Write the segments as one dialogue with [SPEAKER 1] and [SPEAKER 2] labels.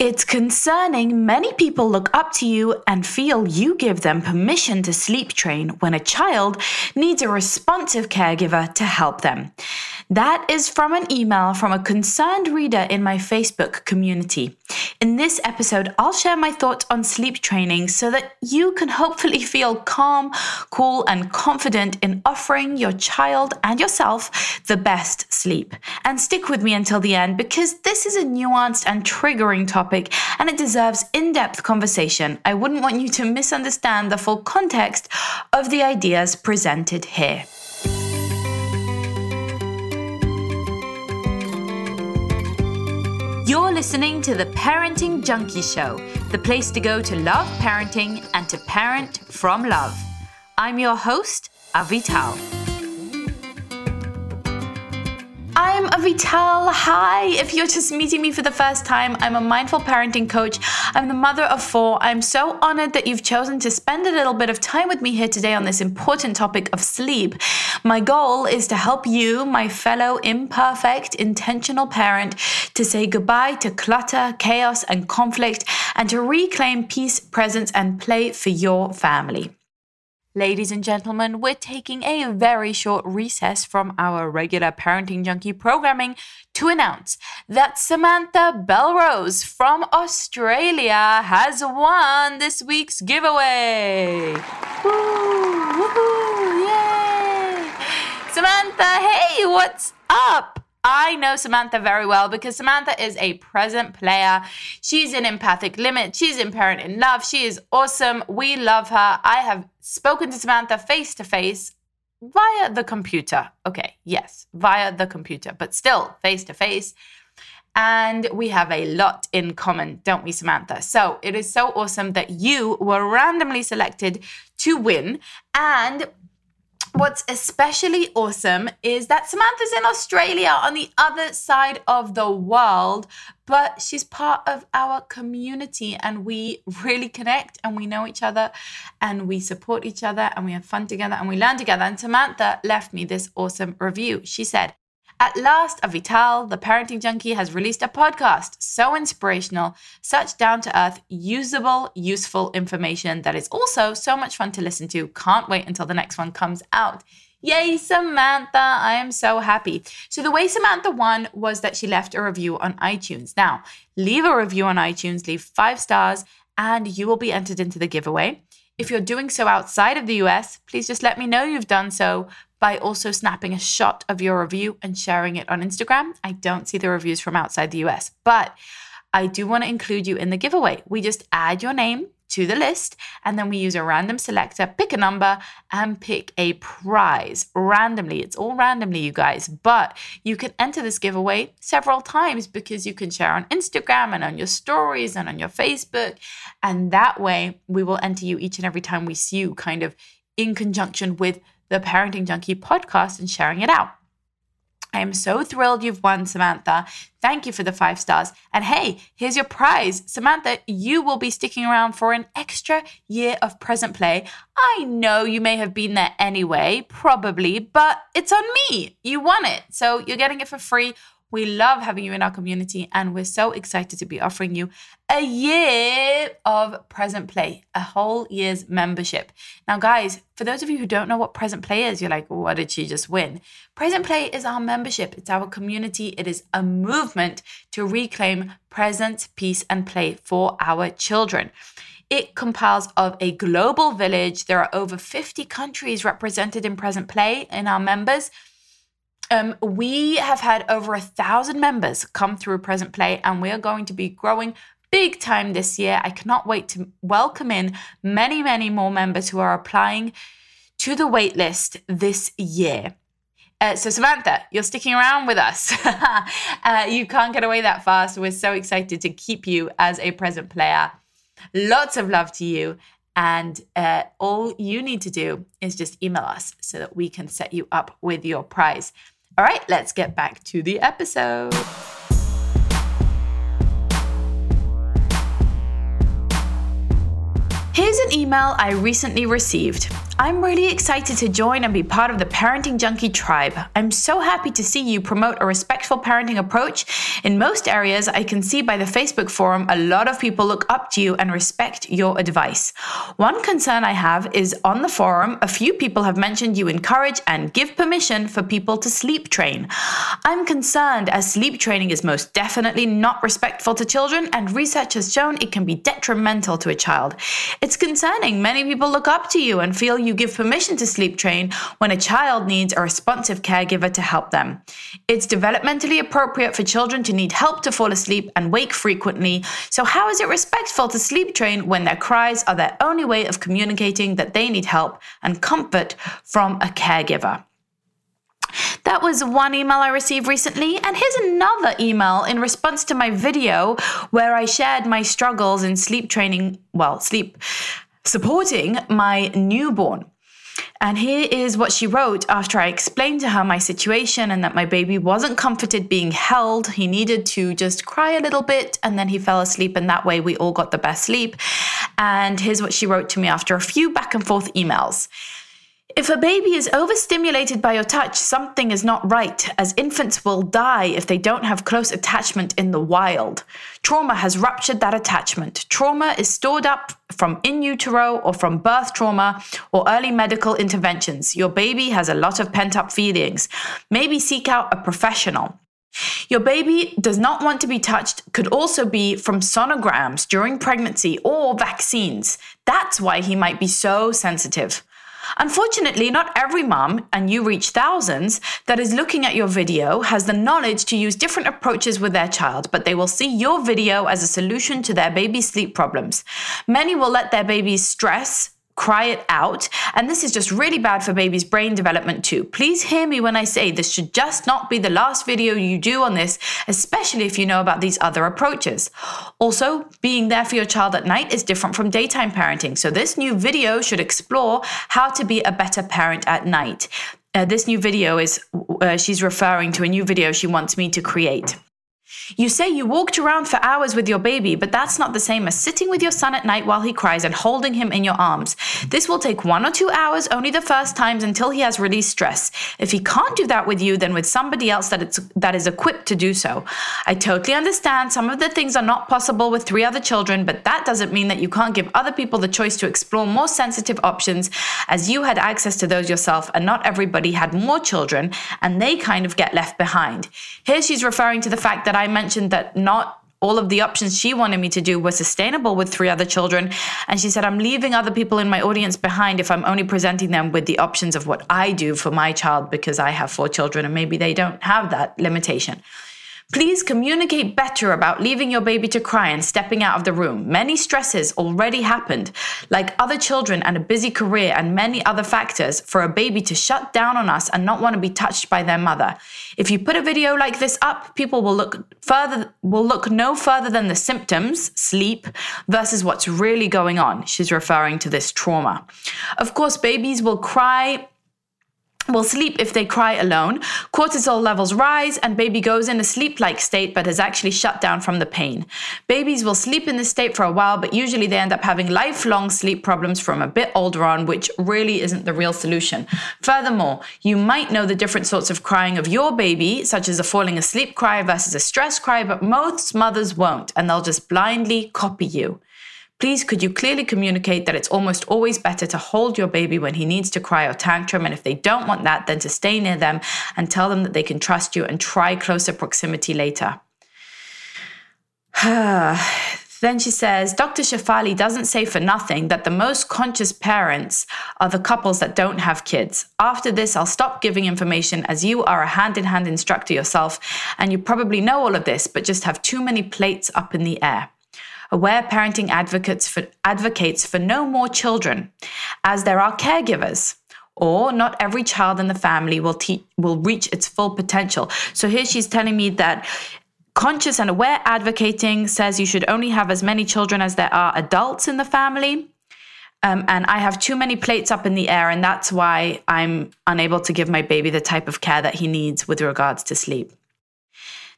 [SPEAKER 1] It's concerning many people look up to you and feel you give them permission to sleep train when a child needs a responsive caregiver to help them. That is from an email from a concerned reader in my Facebook community. In this episode, I'll share my thoughts on sleep training so that you can hopefully feel calm, cool, and confident in offering your child and yourself the best sleep. And stick with me until the end because this is a nuanced and triggering topic and it deserves in depth conversation. I wouldn't want you to misunderstand the full context of the ideas presented here. You're listening to the Parenting Junkie Show, the place to go to love parenting and to parent from love. I'm your host, Avital. I'm Avital. Hi. If you're just meeting me for the first time, I'm a mindful parenting coach. I'm the mother of four. I'm so honored that you've chosen to spend a little bit of time with me here today on this important topic of sleep. My goal is to help you, my fellow imperfect, intentional parent, to say goodbye to clutter, chaos, and conflict, and to reclaim peace, presence, and play for your family. Ladies and gentlemen, we're taking a very short recess from our regular Parenting Junkie programming to announce that Samantha Belrose from Australia has won this week's giveaway. Woo, woohoo, yay! Samantha, hey, what's up? I know Samantha very well because Samantha is a present player. She's in Empathic Limit. She's in Parent in Love. She is awesome. We love her. I have spoken to Samantha face to face via the computer. Okay, yes, via the computer, but still face to face. And we have a lot in common, don't we, Samantha? So it is so awesome that you were randomly selected to win. And What's especially awesome is that Samantha's in Australia on the other side of the world, but she's part of our community and we really connect and we know each other and we support each other and we have fun together and we learn together. And Samantha left me this awesome review. She said, at last, Avital, the parenting junkie, has released a podcast. So inspirational, such down to earth, usable, useful information that is also so much fun to listen to. Can't wait until the next one comes out. Yay, Samantha! I am so happy. So, the way Samantha won was that she left a review on iTunes. Now, leave a review on iTunes, leave five stars, and you will be entered into the giveaway. If you're doing so outside of the US, please just let me know you've done so by also snapping a shot of your review and sharing it on Instagram. I don't see the reviews from outside the US, but I do want to include you in the giveaway. We just add your name to the list and then we use a random selector, pick a number and pick a prize randomly. It's all randomly, you guys, but you can enter this giveaway several times because you can share on Instagram and on your stories and on your Facebook. And that way we will enter you each and every time we see you kind of in conjunction with the Parenting Junkie podcast and sharing it out. I am so thrilled you've won, Samantha. Thank you for the five stars. And hey, here's your prize. Samantha, you will be sticking around for an extra year of present play. I know you may have been there anyway, probably, but it's on me. You won it. So you're getting it for free we love having you in our community, and we're so excited to be offering you a year of Present Play, a whole year's membership. Now, guys, for those of you who don't know what Present Play is, you're like, what did she just win? Present Play is our membership, it's our community, it is a movement to reclaim presence, peace, and play for our children. It compiles of a global village. There are over 50 countries represented in Present Play in our members. Um, we have had over a thousand members come through Present Play, and we are going to be growing big time this year. I cannot wait to welcome in many, many more members who are applying to the waitlist this year. Uh, so, Samantha, you're sticking around with us. uh, you can't get away that fast. We're so excited to keep you as a present player. Lots of love to you. And uh, all you need to do is just email us so that we can set you up with your prize. All right, let's get back to the episode. Here's an email I recently received. I'm really excited to join and be part of the Parenting Junkie tribe. I'm so happy to see you promote a respectful parenting approach. In most areas, I can see by the Facebook forum, a lot of people look up to you and respect your advice. One concern I have is on the forum, a few people have mentioned you encourage and give permission for people to sleep train. I'm concerned as sleep training is most definitely not respectful to children, and research has shown it can be detrimental to a child. It's concerning. Many people look up to you and feel you you give permission to sleep train when a child needs a responsive caregiver to help them. It's developmentally appropriate for children to need help to fall asleep and wake frequently, so how is it respectful to sleep train when their cries are their only way of communicating that they need help and comfort from a caregiver? That was one email I received recently, and here's another email in response to my video where I shared my struggles in sleep training, well, sleep supporting my newborn. And here is what she wrote after I explained to her my situation and that my baby wasn't comforted being held. He needed to just cry a little bit and then he fell asleep, and that way we all got the best sleep. And here's what she wrote to me after a few back and forth emails. If a baby is overstimulated by your touch, something is not right, as infants will die if they don't have close attachment in the wild. Trauma has ruptured that attachment. Trauma is stored up from in utero or from birth trauma or early medical interventions. Your baby has a lot of pent up feelings. Maybe seek out a professional. Your baby does not want to be touched could also be from sonograms during pregnancy or vaccines. That's why he might be so sensitive. Unfortunately, not every mom, and you reach thousands, that is looking at your video has the knowledge to use different approaches with their child, but they will see your video as a solution to their baby's sleep problems. Many will let their baby's stress, cry it out. And this is just really bad for baby's brain development too. Please hear me when I say this should just not be the last video you do on this, especially if you know about these other approaches. Also, being there for your child at night is different from daytime parenting. So this new video should explore how to be a better parent at night. Uh, this new video is, uh, she's referring to a new video she wants me to create. You say you walked around for hours with your baby, but that's not the same as sitting with your son at night while he cries and holding him in your arms. This will take one or two hours only the first times until he has released stress. If he can't do that with you, then with somebody else that, it's, that is equipped to do so. I totally understand some of the things are not possible with three other children, but that doesn't mean that you can't give other people the choice to explore more sensitive options as you had access to those yourself and not everybody had more children and they kind of get left behind. Here she's referring to the fact that I mentioned that not all of the options she wanted me to do were sustainable with three other children. And she said, I'm leaving other people in my audience behind if I'm only presenting them with the options of what I do for my child because I have four children and maybe they don't have that limitation. Please communicate better about leaving your baby to cry and stepping out of the room. Many stresses already happened, like other children and a busy career and many other factors, for a baby to shut down on us and not want to be touched by their mother. If you put a video like this up, people will look further will look no further than the symptoms, sleep, versus what's really going on. She's referring to this trauma. Of course, babies will cry will sleep if they cry alone. Cortisol levels rise, and baby goes in a sleep like state but has actually shut down from the pain. Babies will sleep in this state for a while, but usually they end up having lifelong sleep problems from a bit older on, which really isn't the real solution. Furthermore, you might know the different sorts of crying of your baby, such as a falling asleep cry versus a stress cry, but most mothers won't, and they'll just blindly copy you. Please, could you clearly communicate that it's almost always better to hold your baby when he needs to cry or tantrum? And if they don't want that, then to stay near them and tell them that they can trust you and try closer proximity later. Then she says, Dr. Shefali doesn't say for nothing that the most conscious parents are the couples that don't have kids. After this, I'll stop giving information as you are a hand in hand instructor yourself, and you probably know all of this, but just have too many plates up in the air. Aware Parenting advocates for, advocates for no more children, as there are caregivers. Or not every child in the family will te- will reach its full potential. So here she's telling me that conscious and aware advocating says you should only have as many children as there are adults in the family. Um, and I have too many plates up in the air, and that's why I'm unable to give my baby the type of care that he needs with regards to sleep.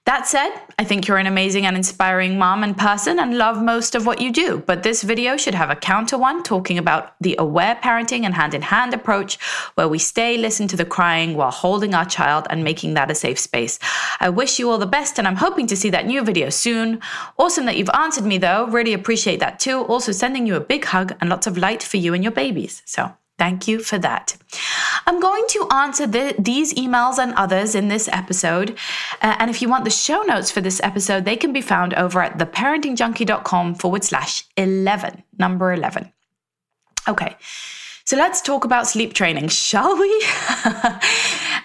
[SPEAKER 1] That said, I think you're an amazing and inspiring mom and person and love most of what you do. But this video should have a counter one talking about the aware parenting and hand in hand approach where we stay, listen to the crying while holding our child and making that a safe space. I wish you all the best and I'm hoping to see that new video soon. Awesome that you've answered me though. Really appreciate that too. Also sending you a big hug and lots of light for you and your babies. So Thank you for that. I'm going to answer the, these emails and others in this episode. Uh, and if you want the show notes for this episode, they can be found over at theparentingjunkie.com forward slash 11, number 11. Okay. So let's talk about sleep training, shall we?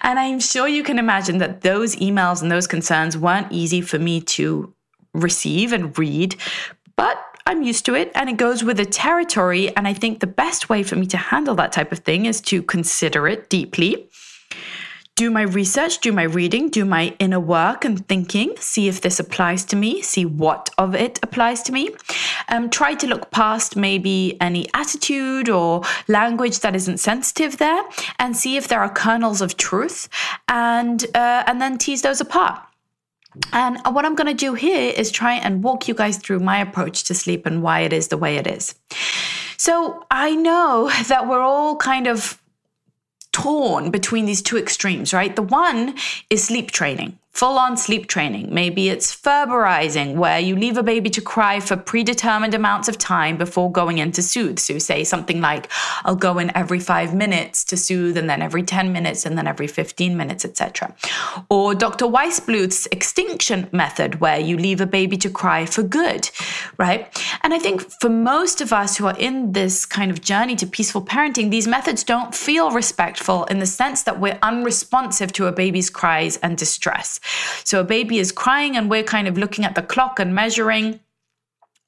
[SPEAKER 1] and I'm sure you can imagine that those emails and those concerns weren't easy for me to receive and read, but I'm used to it and it goes with the territory. And I think the best way for me to handle that type of thing is to consider it deeply, do my research, do my reading, do my inner work and thinking, see if this applies to me, see what of it applies to me. Um, try to look past maybe any attitude or language that isn't sensitive there and see if there are kernels of truth and, uh, and then tease those apart. And what I'm going to do here is try and walk you guys through my approach to sleep and why it is the way it is. So I know that we're all kind of torn between these two extremes, right? The one is sleep training full on sleep training. Maybe it's Ferberizing, where you leave a baby to cry for predetermined amounts of time before going in to soothe. So, say something like, I'll go in every five minutes to soothe, and then every 10 minutes, and then every 15 minutes, etc. Or Dr. Weissbluth's extinction method, where you leave a baby to cry for good, right? And I think for most of us who are in this kind of journey to peaceful parenting, these methods don't feel respectful in the sense that we're unresponsive to a baby's cries and distress. So a baby is crying and we're kind of looking at the clock and measuring,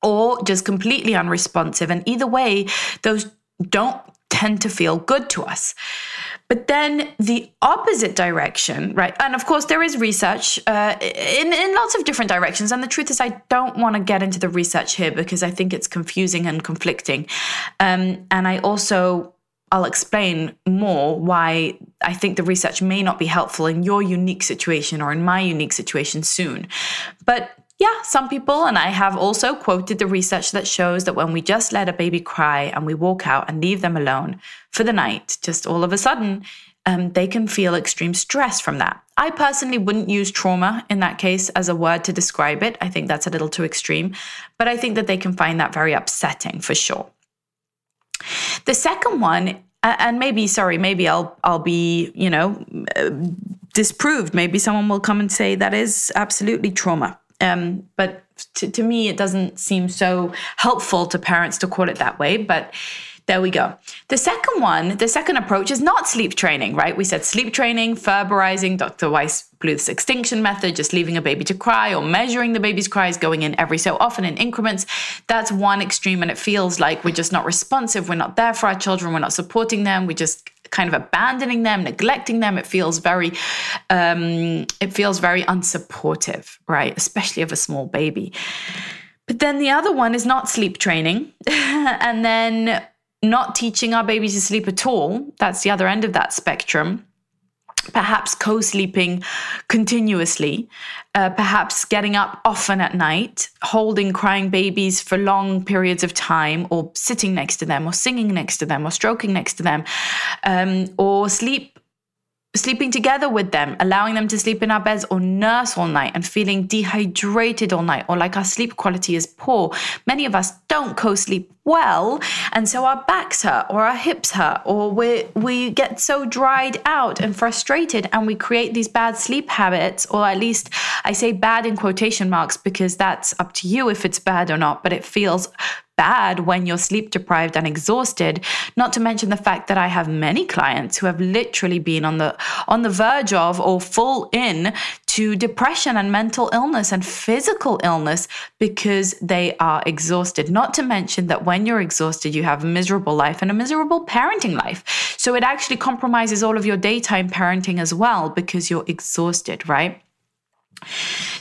[SPEAKER 1] or just completely unresponsive. And either way, those don't tend to feel good to us. But then the opposite direction, right? And of course, there is research uh, in, in lots of different directions. And the truth is, I don't want to get into the research here because I think it's confusing and conflicting. Um, and I also I'll explain more why I think the research may not be helpful in your unique situation or in my unique situation soon. But yeah, some people, and I have also quoted the research that shows that when we just let a baby cry and we walk out and leave them alone for the night, just all of a sudden, um, they can feel extreme stress from that. I personally wouldn't use trauma in that case as a word to describe it. I think that's a little too extreme, but I think that they can find that very upsetting for sure. The second one, and maybe sorry, maybe I'll I'll be you know uh, disproved. Maybe someone will come and say that is absolutely trauma. Um, but to, to me, it doesn't seem so helpful to parents to call it that way. But there we go. The second one, the second approach is not sleep training, right? We said sleep training, Ferberizing, Dr. Weissbluth's extinction method, just leaving a baby to cry or measuring the baby's cries, going in every so often in increments. That's one extreme, and it feels like we're just not responsive. We're not there for our children. We're not supporting them. We're just kind of abandoning them, neglecting them. It feels very, um, it feels very unsupportive, right? Especially of a small baby. But then the other one is not sleep training. and then not teaching our baby to sleep at all. That's the other end of that spectrum. Perhaps co sleeping continuously, uh, perhaps getting up often at night, holding crying babies for long periods of time, or sitting next to them, or singing next to them, or stroking next to them, um, or sleep sleeping together with them, allowing them to sleep in our beds or nurse all night and feeling dehydrated all night or like our sleep quality is poor. Many of us don't co sleep well, and so our backs hurt or our hips hurt or we we get so dried out and frustrated and we create these bad sleep habits or at least I say bad in quotation marks because that's up to you if it's bad or not, but it feels bad when you're sleep deprived and exhausted not to mention the fact that i have many clients who have literally been on the on the verge of or full in to depression and mental illness and physical illness because they are exhausted. Not to mention that when you're exhausted you have a miserable life and a miserable parenting life. So it actually compromises all of your daytime parenting as well because you're exhausted right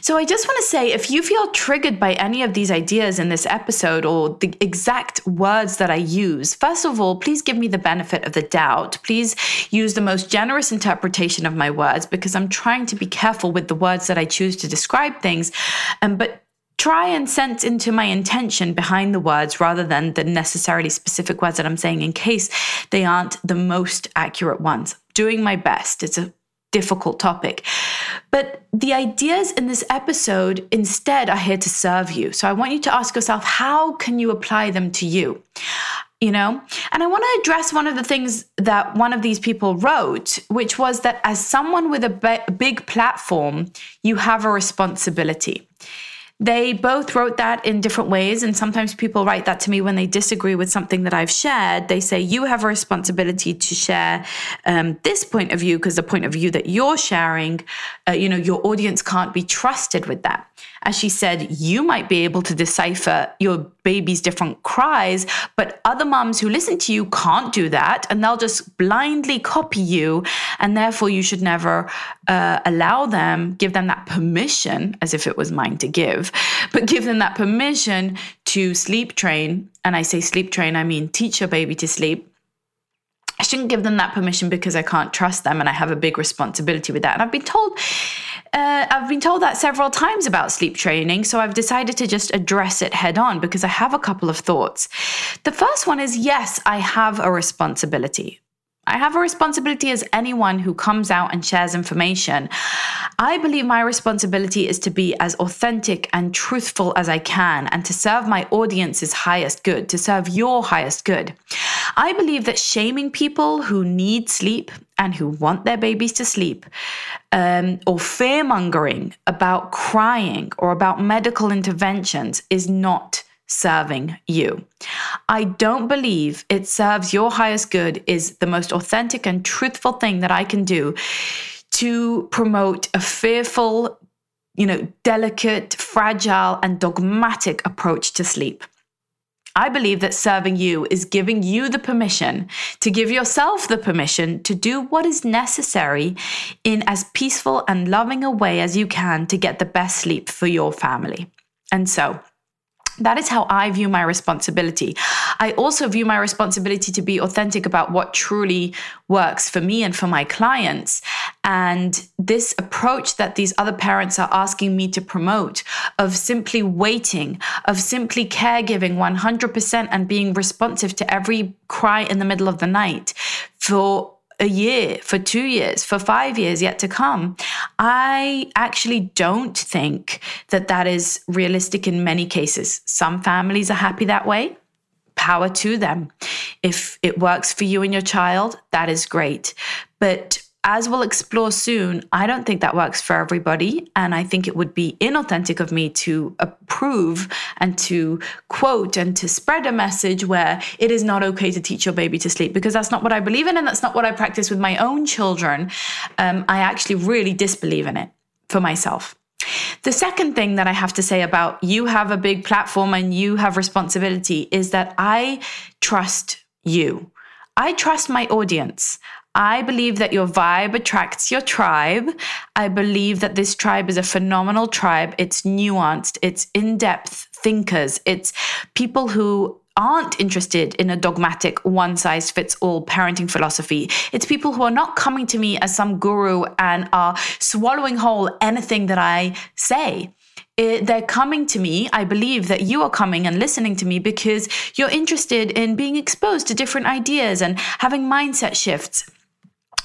[SPEAKER 1] So, I just want to say if you feel triggered by any of these ideas in this episode or the exact words that I use, first of all, please give me the benefit of the doubt. Please use the most generous interpretation of my words because I'm trying to be careful with the words that I choose to describe things. Um, but try and sense into my intention behind the words rather than the necessarily specific words that I'm saying in case they aren't the most accurate ones. Doing my best. It's a difficult topic. But the ideas in this episode instead are here to serve you. So I want you to ask yourself how can you apply them to you? You know, and I want to address one of the things that one of these people wrote, which was that as someone with a big platform, you have a responsibility. They both wrote that in different ways. And sometimes people write that to me when they disagree with something that I've shared. They say, You have a responsibility to share um, this point of view because the point of view that you're sharing, uh, you know, your audience can't be trusted with that. As she said, you might be able to decipher your baby's different cries, but other moms who listen to you can't do that. And they'll just blindly copy you. And therefore, you should never uh, allow them, give them that permission, as if it was mine to give, but give them that permission to sleep train. And I say sleep train, I mean teach your baby to sleep. I shouldn't give them that permission because I can't trust them and I have a big responsibility with that. And I've been told uh, I've been told that several times about sleep training, so I've decided to just address it head on because I have a couple of thoughts. The first one is yes, I have a responsibility. I have a responsibility as anyone who comes out and shares information. I believe my responsibility is to be as authentic and truthful as I can and to serve my audience's highest good, to serve your highest good. I believe that shaming people who need sleep and who want their babies to sleep, um, or fear mongering about crying or about medical interventions is not serving you. I don't believe it serves your highest good is the most authentic and truthful thing that I can do to promote a fearful, you know, delicate, fragile, and dogmatic approach to sleep. I believe that serving you is giving you the permission to give yourself the permission to do what is necessary in as peaceful and loving a way as you can to get the best sleep for your family. And so, that is how I view my responsibility. I also view my responsibility to be authentic about what truly works for me and for my clients. And this approach that these other parents are asking me to promote of simply waiting, of simply caregiving 100% and being responsive to every cry in the middle of the night for a year, for two years, for five years yet to come. I actually don't think that that is realistic in many cases. Some families are happy that way. Power to them. If it works for you and your child, that is great. But as we'll explore soon, I don't think that works for everybody. And I think it would be inauthentic of me to approve and to quote and to spread a message where it is not okay to teach your baby to sleep because that's not what I believe in and that's not what I practice with my own children. Um, I actually really disbelieve in it for myself. The second thing that I have to say about you have a big platform and you have responsibility is that I trust you. I trust my audience. I believe that your vibe attracts your tribe. I believe that this tribe is a phenomenal tribe. It's nuanced, it's in depth thinkers, it's people who aren't interested in a dogmatic one size fits all parenting philosophy. It's people who are not coming to me as some guru and are swallowing whole anything that I say. It, they're coming to me. I believe that you are coming and listening to me because you're interested in being exposed to different ideas and having mindset shifts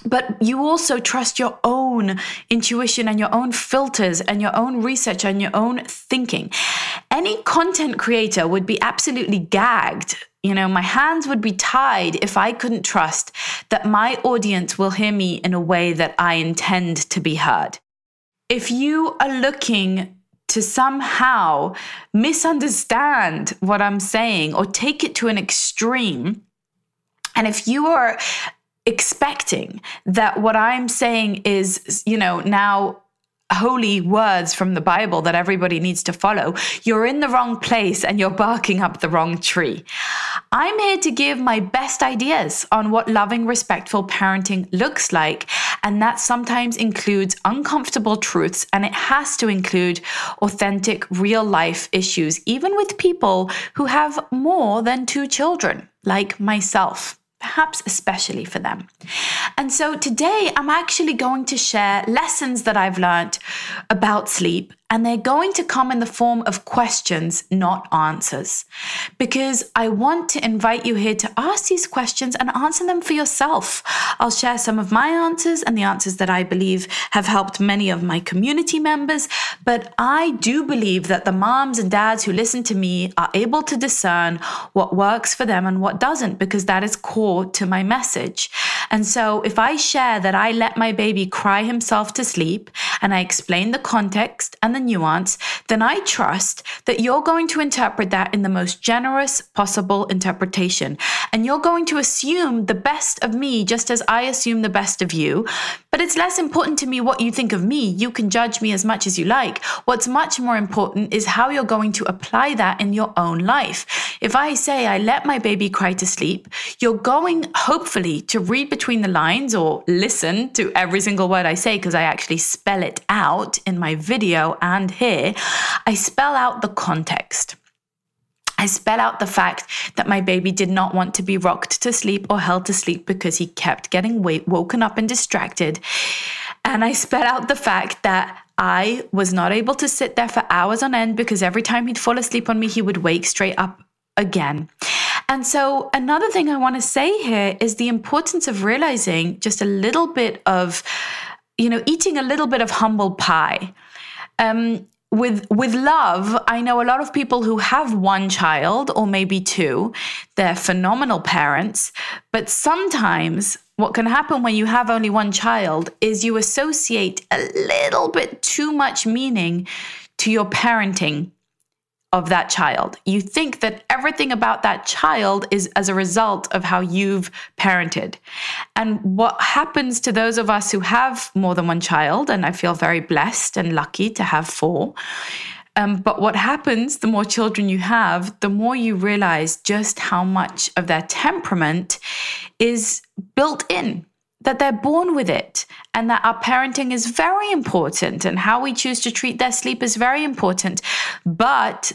[SPEAKER 1] but you also trust your own intuition and your own filters and your own research and your own thinking. Any content creator would be absolutely gagged. You know, my hands would be tied if I couldn't trust that my audience will hear me in a way that I intend to be heard. If you are looking to somehow misunderstand what I'm saying or take it to an extreme, and if you are expecting that what I'm saying is, you know, now holy words from the Bible that everybody needs to follow, you're in the wrong place and you're barking up the wrong tree. I'm here to give my best ideas on what loving, respectful parenting looks like And that sometimes includes uncomfortable truths and it has to include authentic, real life issues, even with people who have more than two children, like myself perhaps especially for them. And so today I'm actually going to share lessons that I've learned about sleep and they're going to come in the form of questions, not answers. Because I want to invite you here to ask these questions and answer them for yourself. I'll share some of my answers and the answers that I believe have helped many of my community members. But I do believe that the moms and dads who listen to me are able to discern what works for them and what doesn't, because that is core to my message. And so if I share that I let my baby cry himself to sleep and I explain the context and the nuance, then I trust that you're going to interpret that in the most generous possible interpretation. And you're going to assume the best of me just as I assume the best of you. But it's less important to me what you think of me. You can judge me as much as you like. What's much more important is how you're going to apply that in your own life. If I say I let my baby cry to sleep, you're going hopefully to read between the lines or listen to every single word I say because I actually spell it out in my video and here, I spell out the context. I spell out the fact that my baby did not want to be rocked to sleep or held to sleep because he kept getting woken up and distracted. And I spell out the fact that I was not able to sit there for hours on end because every time he'd fall asleep on me, he would wake straight up again. And so, another thing I want to say here is the importance of realizing just a little bit of, you know, eating a little bit of humble pie. Um, with with love i know a lot of people who have one child or maybe two. They're phenomenal parents. But sometimes what can happen when you have only one child is you associate a little bit too much meaning to your parenting of that child. You think that everything about that child is as a result of how you've parented. And what happens to those of us who have more than one child, and I feel very blessed and lucky to have four. Um, but what happens the more children you have, the more you realize just how much of their temperament is built in that they're born with it and that our parenting is very important and how we choose to treat their sleep is very important. But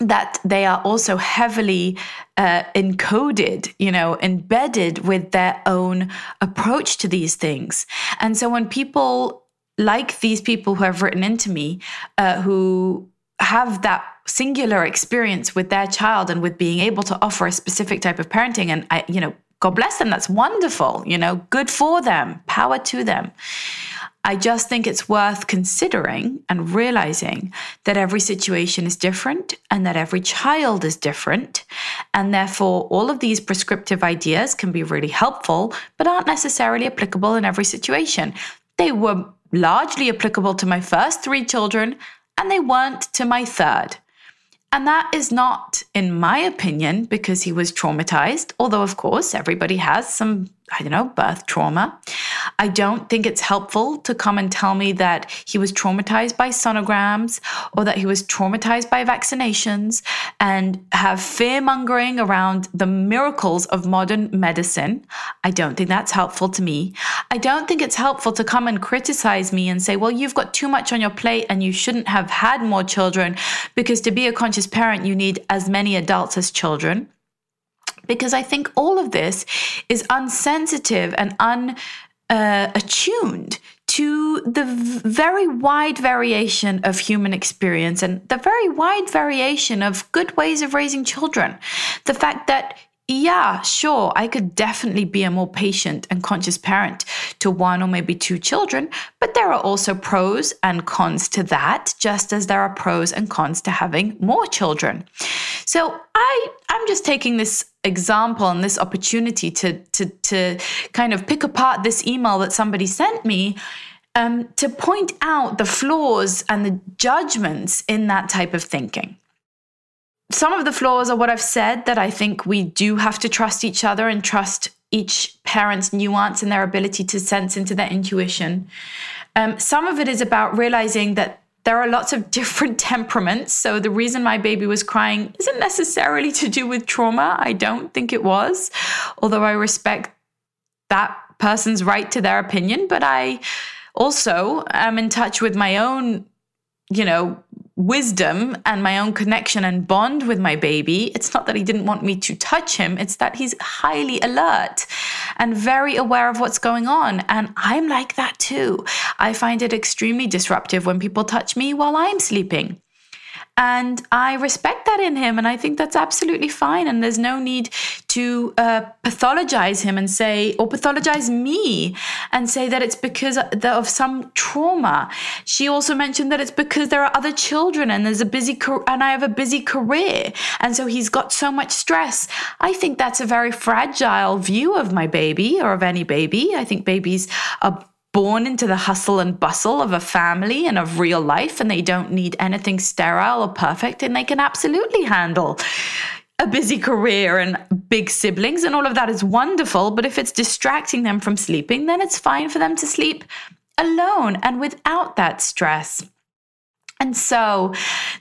[SPEAKER 1] that they are also heavily uh, encoded, you know, embedded with their own approach to these things. And so when people like these people who have written into me, uh, who have that singular experience with their child and with being able to offer a specific type of parenting and I, you know God bless them. That's wonderful. You know, good for them. Power to them. I just think it's worth considering and realizing that every situation is different and that every child is different. And therefore, all of these prescriptive ideas can be really helpful, but aren't necessarily applicable in every situation. They were largely applicable to my first three children, and they weren't to my third. And that is not, in my opinion, because he was traumatized, although, of course, everybody has some I don't know, birth trauma. I don't think it's helpful to come and tell me that he was traumatized by sonograms or that he was traumatized by vaccinations and have fear mongering around the miracles of modern medicine. I don't think that's helpful to me. I don't think it's helpful to come and criticize me and say, well, you've got too much on your plate and you shouldn't have had more children because to be a conscious parent, you need as many adults as children because I think all of this is unsensitive and unattuned uh, attuned to the very wide variation of human experience and the very wide variation of good ways of raising children. The fact that yeah, sure, I could definitely be a more patient and conscious parent to one or maybe two children, but there are also pros and cons to that, just as there are pros and cons to having more children. So I I'm just taking this example and this opportunity to to to kind of pick apart this email that somebody sent me um, to point out the flaws and the judgments in that type of thinking some of the flaws are what I've said that I think we do have to trust each other and trust each parent's nuance and their ability to sense into their intuition. Um, some of it is about realizing that there are lots of different temperaments. So the reason my baby was crying isn't necessarily to do with trauma. I don't think it was, although I respect that person's right to their opinion, but I also am in touch with my own, you know, wisdom and my own connection and bond with my baby. It's not that he didn't want me to touch him, it's that he's highly alert and very aware of what's going on. And I'm like that too. I find it extremely disruptive when people touch me while I'm sleeping. And I respect that in him. And I think that's absolutely fine. And there's no need to uh, pathologize him and say, or pathologize me and say that it's because of some trauma. She also mentioned that it's because there are other children and there's a busy, and I have a busy career. And so he's got so much stress. I think that's a very fragile view of my baby or of any baby. I think babies are born into the hustle and bustle of a family and of real life, and they don't need anything sterile or perfect, and they can absolutely handle a busy career and big siblings, and all of that is wonderful. But if it's distracting them from sleeping, then it's fine for them to sleep alone and without that stress. And so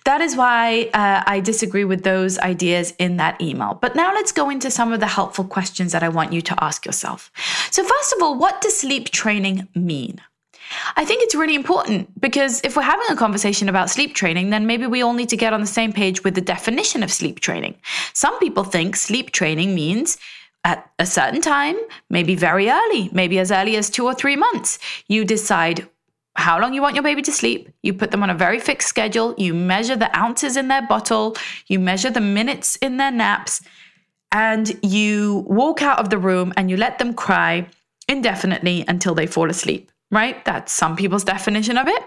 [SPEAKER 1] that is why uh, I disagree with those ideas in that email. But now let's go into some of the helpful questions that I want you to ask yourself. So, first of all, what does sleep training mean? I think it's really important because if we're having a conversation about sleep training, then maybe we all need to get on the same page with the definition of sleep training. Some people think sleep training means at a certain time, maybe very early, maybe as early as two or three months, you decide how long you want your baby to sleep. You put them on a very fixed schedule. You measure the ounces in their bottle. You measure the minutes in their naps. And you walk out of the room and you let them cry indefinitely until they fall asleep, right? That's some people's definition of it.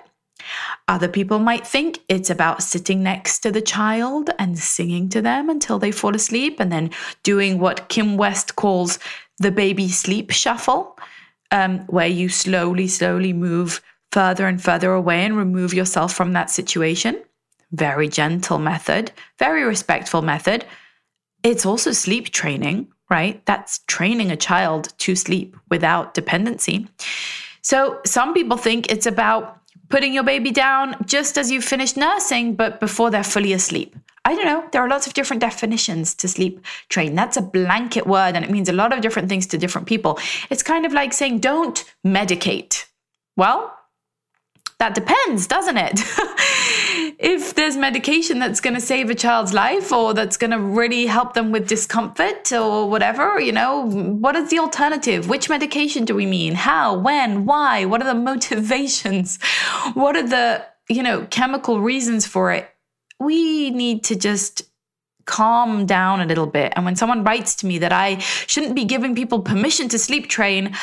[SPEAKER 1] Other people might think it's about sitting next to the child and singing to them until they fall asleep and then doing what Kim West calls the baby sleep shuffle, um, where you slowly, slowly move further and further away and remove yourself from that situation. Very gentle method, very respectful method. It's also sleep training, right? That's training a child to sleep without dependency. So some people think it's about putting your baby down just as you've finished nursing, but before they're fully asleep. I don't know. There are lots of different definitions to sleep train. That's a blanket word and it means a lot of different things to different people. It's kind of like saying, don't medicate. Well, that depends, doesn't it? if there's medication that's going to save a child's life or that's going to really help them with discomfort or whatever, you know, what is the alternative? Which medication do we mean? How, when, why? What are the motivations? What are the, you know, chemical reasons for it? We need to just calm down a little bit. And when someone writes to me that I shouldn't be giving people permission to sleep train,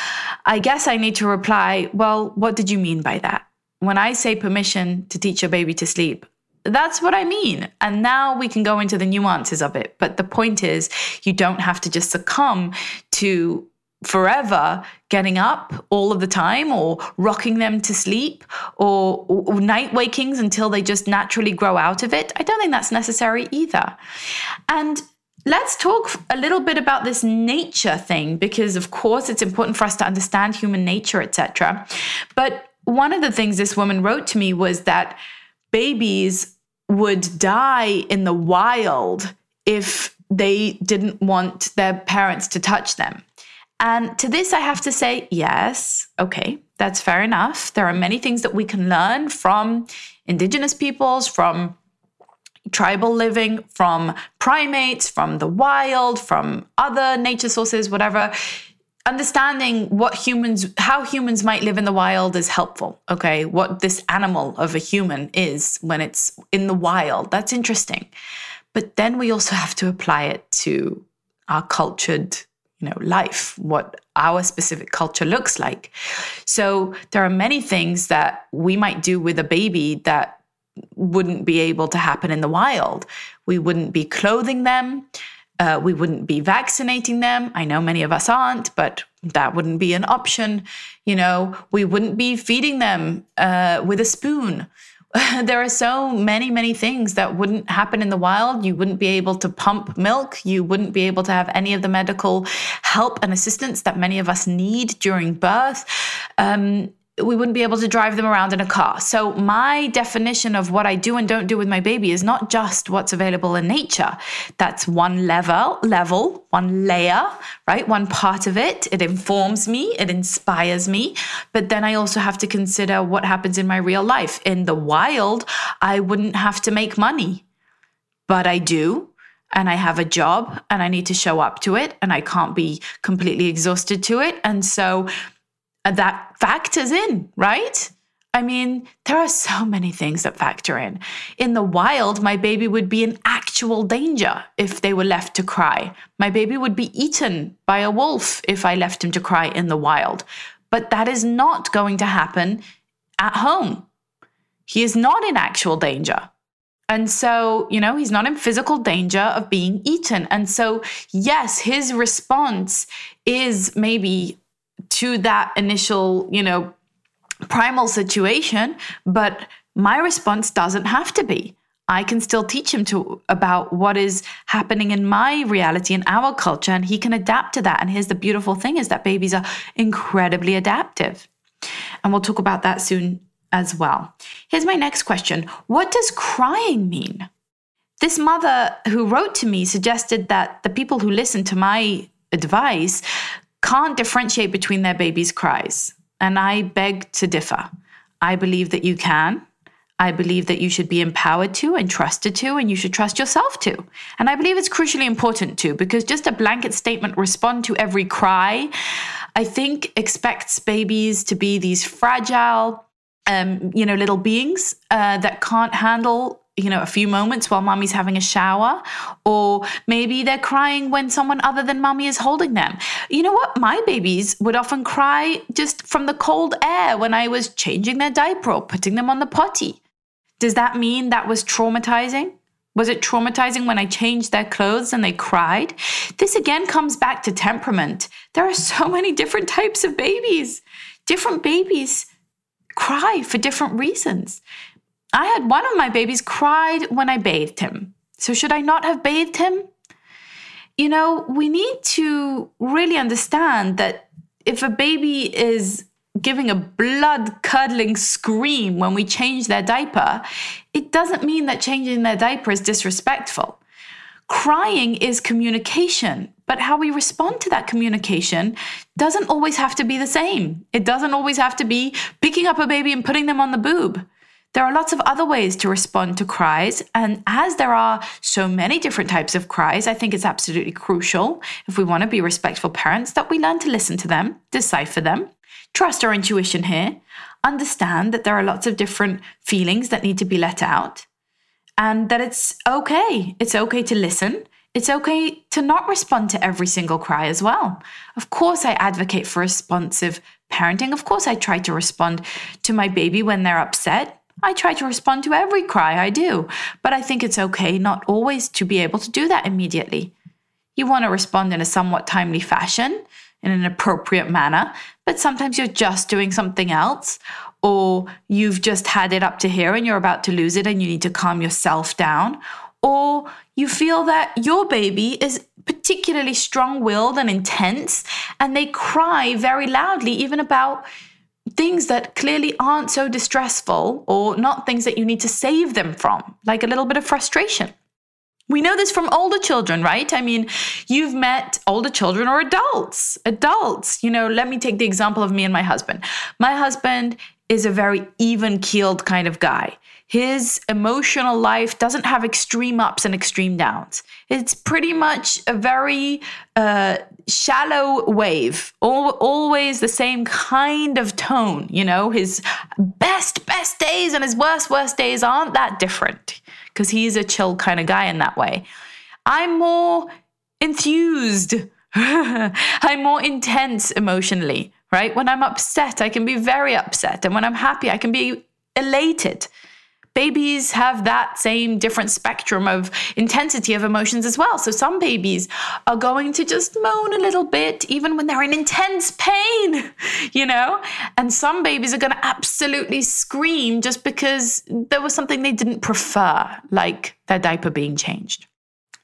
[SPEAKER 1] I guess I need to reply, well, what did you mean by that? When I say permission to teach your baby to sleep, that's what I mean. And now we can go into the nuances of it. But the point is, you don't have to just succumb to forever getting up all of the time or rocking them to sleep or, or, night wakings until they just naturally grow out of it. I don't think that's necessary either. And let's talk a little bit about this nature thing because of course it's important for us to understand human nature etc. But one of the things this woman wrote to me was that babies would die in the wild if they didn't want their parents to touch them. And to this, I have to say, yes, okay, that's fair enough. There are many things that we can learn from indigenous peoples, from tribal living, from primates, from the wild, from other nature sources, whatever understanding what humans how humans might live in the wild is helpful okay? What this animal of a human is when it's in the wild that's interesting. But then we also have to apply it to our cultured you know life what our specific culture looks like. So there are many things that we might do with a baby that wouldn't be able to happen in the wild. We wouldn't be clothing them uh, we wouldn't be vaccinating them. I know many of us aren't, but that wouldn't be an option. You know, we wouldn't be feeding them uh, with a spoon. there are so many, many things that wouldn't happen in the wild. You wouldn't be able to pump milk. You wouldn't be able to have any of the medical help and assistance that many of us need during birth. Um, we wouldn't be able to drive them around in a car. So my definition of what I do and don't do with my baby is not just what's available in nature. That's one level, level, one layer, right? One part of it. It informs me, it inspires me, but then I also have to consider what happens in my real life. In the wild, I wouldn't have to make money. But I do and I have a job and I need to show up to it and I can't be completely exhausted to it. And so Uh, that factors in, right? I mean, there are so many things that factor in. In the wild, my baby would be in actual danger if they were left to cry. My baby would be eaten by a wolf if I left him to cry in the wild. But that is not going to happen at home. He is not in actual danger. And so, you know, he's not in physical danger of being eaten. And so, yes, his response is maybe to that initial, you know, primal situation, but my response doesn't have to be. I can still teach him to about what is happening in my reality in our culture and he can adapt to that. And here's the beautiful thing is that babies are incredibly adaptive. And we'll talk about that soon as well. Here's my next question. What does crying mean? This mother who wrote to me suggested that the people who listen to my advice can't differentiate between their baby's cries. And I beg to differ. I believe that you can. I believe that you should be empowered to and trusted to, and you should trust yourself to. And I believe it's crucially important to, because just a blanket statement, respond to every cry, I think expects babies to be these fragile, um, you know, little beings uh, that can't handle you know, a few moments while mommy's having a shower, or maybe they're crying when someone other than mommy is holding them. You know what? My babies would often cry just from the cold air when I was changing their diaper or putting them on the potty. Does that mean that was traumatizing? Was it traumatizing when I changed their clothes and they cried? This again comes back to temperament. There are so many different types of babies. Different babies cry for different reasons. I had one of my babies cried when I bathed him. So, should I not have bathed him? You know, we need to really understand that if a baby is giving a blood curdling scream when we change their diaper, it doesn't mean that changing their diaper is disrespectful. Crying is communication, but how we respond to that communication doesn't always have to be the same. It doesn't always have to be picking up a baby and putting them on the boob. There are lots of other ways to respond to cries. And as there are so many different types of cries, I think it's absolutely crucial, if we want to be respectful parents, that we learn to listen to them, decipher them, trust our intuition here, understand that there are lots of different feelings that need to be let out, and that it's okay. It's okay to listen. It's okay to not respond to every single cry as well. Of course, I advocate for responsive parenting. Of course, I try to respond to my baby when they're upset. I try to respond to every cry I do, but I think it's okay not always to be able to do that immediately. You want to respond in a somewhat timely fashion, in an appropriate manner, but sometimes you're just doing something else, or you've just had it up to here and you're about to lose it and you need to calm yourself down, or you feel that your baby is particularly strong willed and intense and they cry very loudly, even about things that clearly aren't so distressful or not things that you need to save them from, like a little bit of frustration. We know this from older children, right? I mean, you've met older children or adults. Adults, you know, let me take the example of me and my husband. My husband is a very even keeled kind of guy. His emotional life doesn't have extreme ups and extreme downs. It's pretty much a very uh, shallow wave, always the same kind of tone. You know, his best, best days and his worst, worst days aren't that different because he's a chill kind of guy in that way. I'm more enthused. I'm more intense emotionally, right? When I'm upset, I can be very upset. And when I'm happy, I can be elated babies have that same different spectrum of intensity of emotions as well. So some babies are going to just moan a little bit, even when they're in intense pain, you know? And some babies are going to absolutely scream just because there was something they didn't prefer, like their diaper being changed.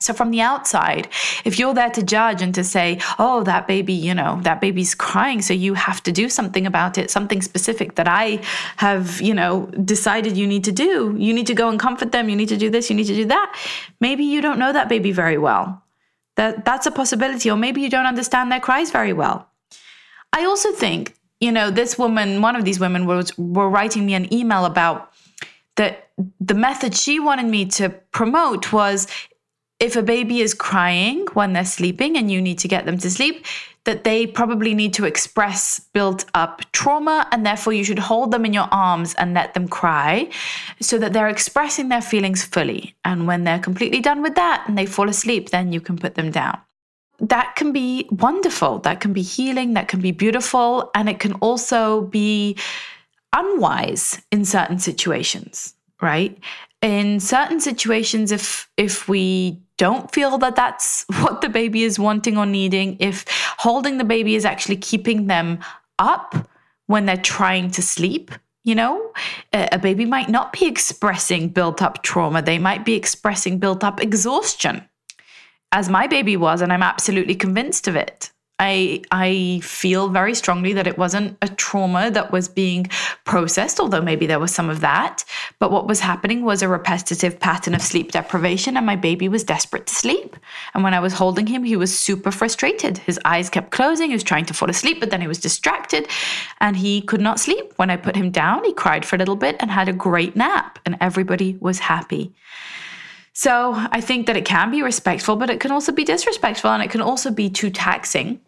[SPEAKER 1] So, from the outside, if you're there to judge and to say, oh, that baby, you know, that baby's crying, so you have to do something about it, something specific that I have, you know, decided you need to do. You need to go and comfort them. You need to do this. You need to do that. Maybe you don't know that baby very well. That, that's a possibility. Or maybe you don't understand their cries very well. I also think, you know, this woman, one of these women was were writing me an email about that the method she wanted me to promote was if a baby is crying when they're sleeping and you need to get them to sleep, that they probably need to express built up trauma, and therefore you should hold them in your arms and let them cry so that they're expressing their feelings fully. And when they're completely done with that and they fall asleep, then you can put them down. That can be wonderful, that can be healing, that can be beautiful, and it can also be unwise in certain situations, right? In certain situations, if if we don't feel that that's what the baby is wanting or needing, if holding the baby is actually keeping them up when they're trying to sleep, you know, a baby might not be expressing built up trauma, they might be expressing built up exhaustion, as my baby was, and I'm absolutely convinced of it. I I feel very strongly that it wasn't a trauma that was being processed, although maybe there was some of that. But what was happening was a repetitive pattern of sleep deprivation, and my baby was desperate to sleep. And when I was holding him, he was super frustrated. His eyes kept closing. He was trying to fall asleep, but then he was distracted, and he could not sleep. When I put him down, he cried for a little bit and had a great nap, and everybody was happy. So I think that it can be respectful, but it can also be disrespectful and it can also be too taxing.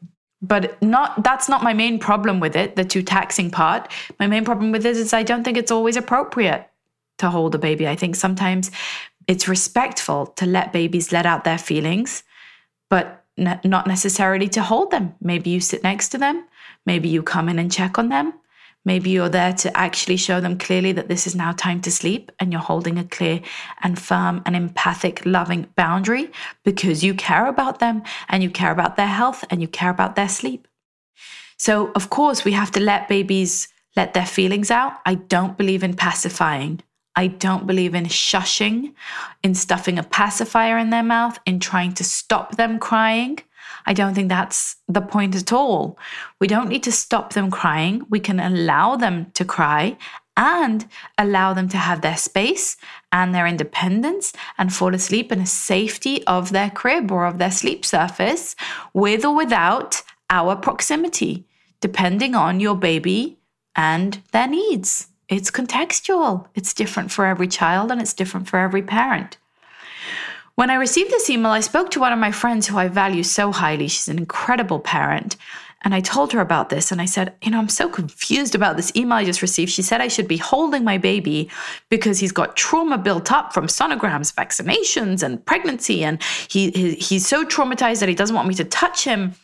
[SPEAKER 1] But not that's not my main problem with it, the too taxing part. My main problem with it is I don't think it's always appropriate to hold a baby. I think sometimes it's respectful to let babies let out their feelings, but not necessarily to hold them. Maybe you sit next to them, maybe you come in and check on them. Maybe you're there to actually show them clearly that this is now time to sleep and you're holding a clear and firm and empathic, loving boundary because you care about them and you care about their health and you care about their sleep. So, of course, we have to let babies let their feelings out. I don't believe in pacifying. I don't believe in shushing, in stuffing a pacifier in their mouth, in trying to stop them crying. I don't think that's the point at all. We don't need to stop them crying. We can allow them to cry and allow them to have their space and their independence and fall asleep in a safety of their crib or of their sleep surface with or without our proximity, depending on your baby and their needs. It's contextual, it's different for every child and it's different for every parent. When I received this email, I spoke to one of my friends who I value so highly. She's an incredible parent. And I told her about this and I said, You know, I'm so confused about this email I just received. She said I should be holding my baby because he's got trauma built up from sonograms, vaccinations, and pregnancy. And he, he he's so traumatized that he doesn't want me to touch him.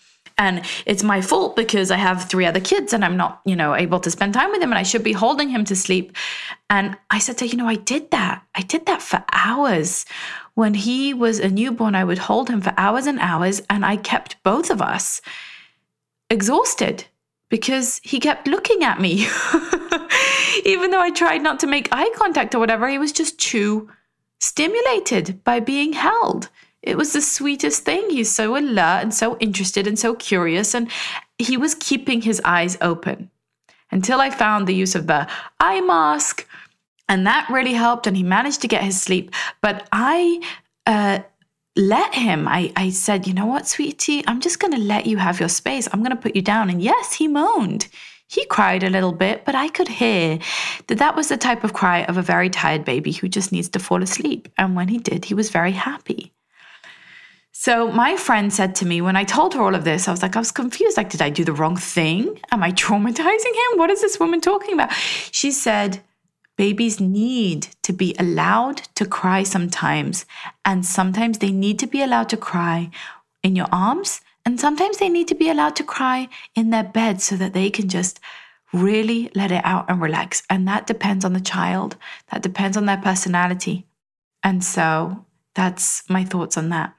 [SPEAKER 1] And it's my fault because I have three other kids and I'm not, you know, able to spend time with him and I should be holding him to sleep. And I said to her, you know, I did that. I did that for hours when he was a newborn, I would hold him for hours and hours, and I kept both of us exhausted because he kept looking at me. Even though I tried not to make eye contact or whatever, he was just too stimulated by being held. It was the sweetest thing. He's so alert and so interested and so curious, and he was keeping his eyes open until I found the use of the eye mask and that really helped. And he managed to get his sleep. But I, uh, let him. I, I said, you know what, sweetie, I'm just going to let you have your space. I'm going to put you down. And yes, he moaned. He cried a little bit, but I could hear that that was the type of cry of a very tired baby who just needs to fall asleep. And when he did, he was very happy. So my friend said to me when I told her all of this, I was like, I was confused. Like, did I do the wrong thing? Am I traumatizing him? What is this woman talking about? She said, Babies need to be allowed to cry sometimes. And sometimes they need to be allowed to cry in your arms. And sometimes they need to be allowed to cry in their bed so that they can just really let it out and relax. And that depends on the child, that depends on their personality. And so that's my thoughts on that.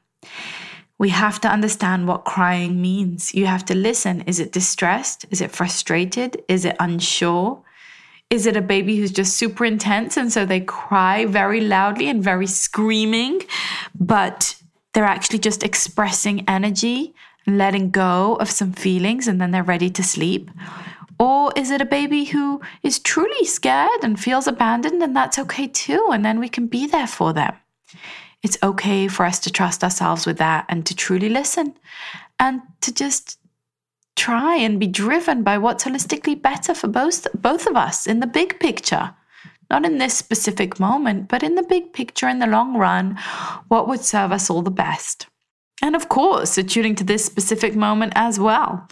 [SPEAKER 1] We have to understand what crying means. You have to listen. Is it distressed? Is it frustrated? Is it unsure? Is it a baby who's just super intense and so they cry very loudly and very screaming? But they're actually just expressing energy and letting go of some feelings and then they're ready to sleep? Or is it a baby who is truly scared and feels abandoned and that's okay too? And then we can be there for them. It's okay for us to trust ourselves with that and to truly listen and to just try and be driven by what's holistically better for both, both of us in the big picture. Not in this specific moment, but in the big picture, in the long run, what would serve us all the best. And of course, attuning to this specific moment as well.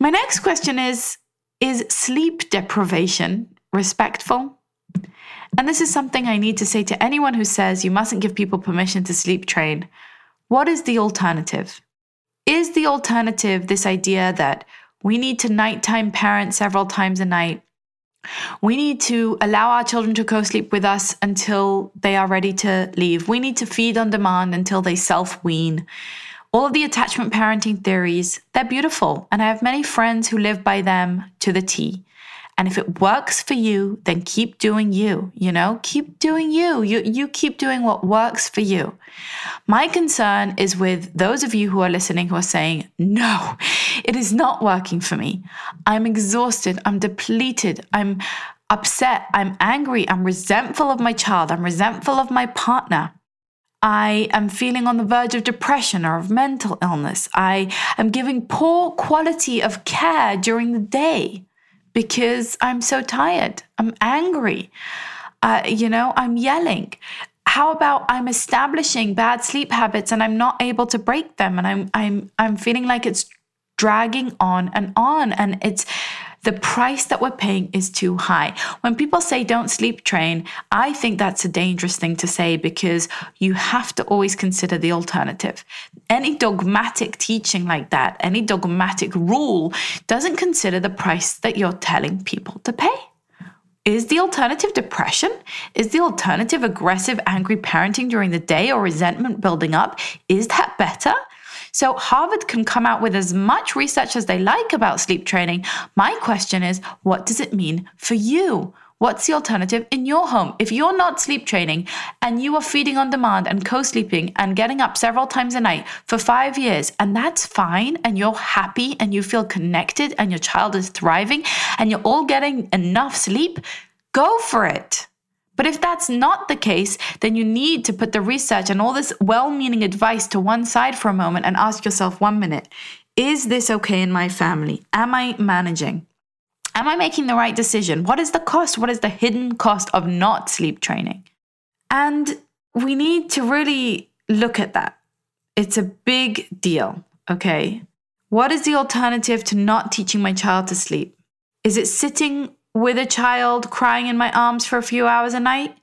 [SPEAKER 1] My next question is Is sleep deprivation respectful? And this is something I need to say to anyone who says you mustn't give people permission to sleep train. What is the alternative? Is the alternative this idea that we need to nighttime parent several times a night? We need to allow our children to co sleep with us until they are ready to leave. We need to feed on demand until they self wean. All of the attachment parenting theories, they're beautiful, and I have many friends who live by them to the T. And if it works for you, then keep doing you, you know, keep doing you. You, you keep doing what works for you. My concern is with those of you who are listening who are saying, no, it is not working for me. I'm exhausted. I'm depleted. I'm upset. I'm angry. I'm resentful of my child. I'm resentful of my partner. I am feeling on the verge of depression or of mental illness. I am giving poor quality of care during the day because I'm so tired. I'm angry. Uh, you know, I'm yelling. How about I'm establishing bad sleep habits and I'm not able to break them and I'm I'm I'm feeling like it's dragging on and on and it's the price that we're paying is too high. When people say don't sleep train, I think that's a dangerous thing to say because you have to always consider the alternative. Any dogmatic teaching like that, any dogmatic rule, doesn't consider the price that you're telling people to pay. Is the alternative depression? Is the alternative aggressive, angry parenting during the day or resentment building up? Is that better? So Harvard can come out with as much research as they like about sleep training. My question is, what does it mean for you? What's the alternative in your home? If you're not sleep training and you are feeding on demand and co sleeping and getting up several times a night for five years, and that's fine, and you're happy and you feel connected and your child is thriving and you're all getting enough sleep, go for it. But if that's not the case, then you need to put the research and all this well meaning advice to one side for a moment and ask yourself one minute is this okay in my family? Am I managing? Am I making the right decision? What is the cost? What is the hidden cost of not sleep training? And we need to really look at that. It's a big deal, okay? What is the alternative to not teaching my child to sleep? Is it sitting with a child crying in my arms for a few hours a night?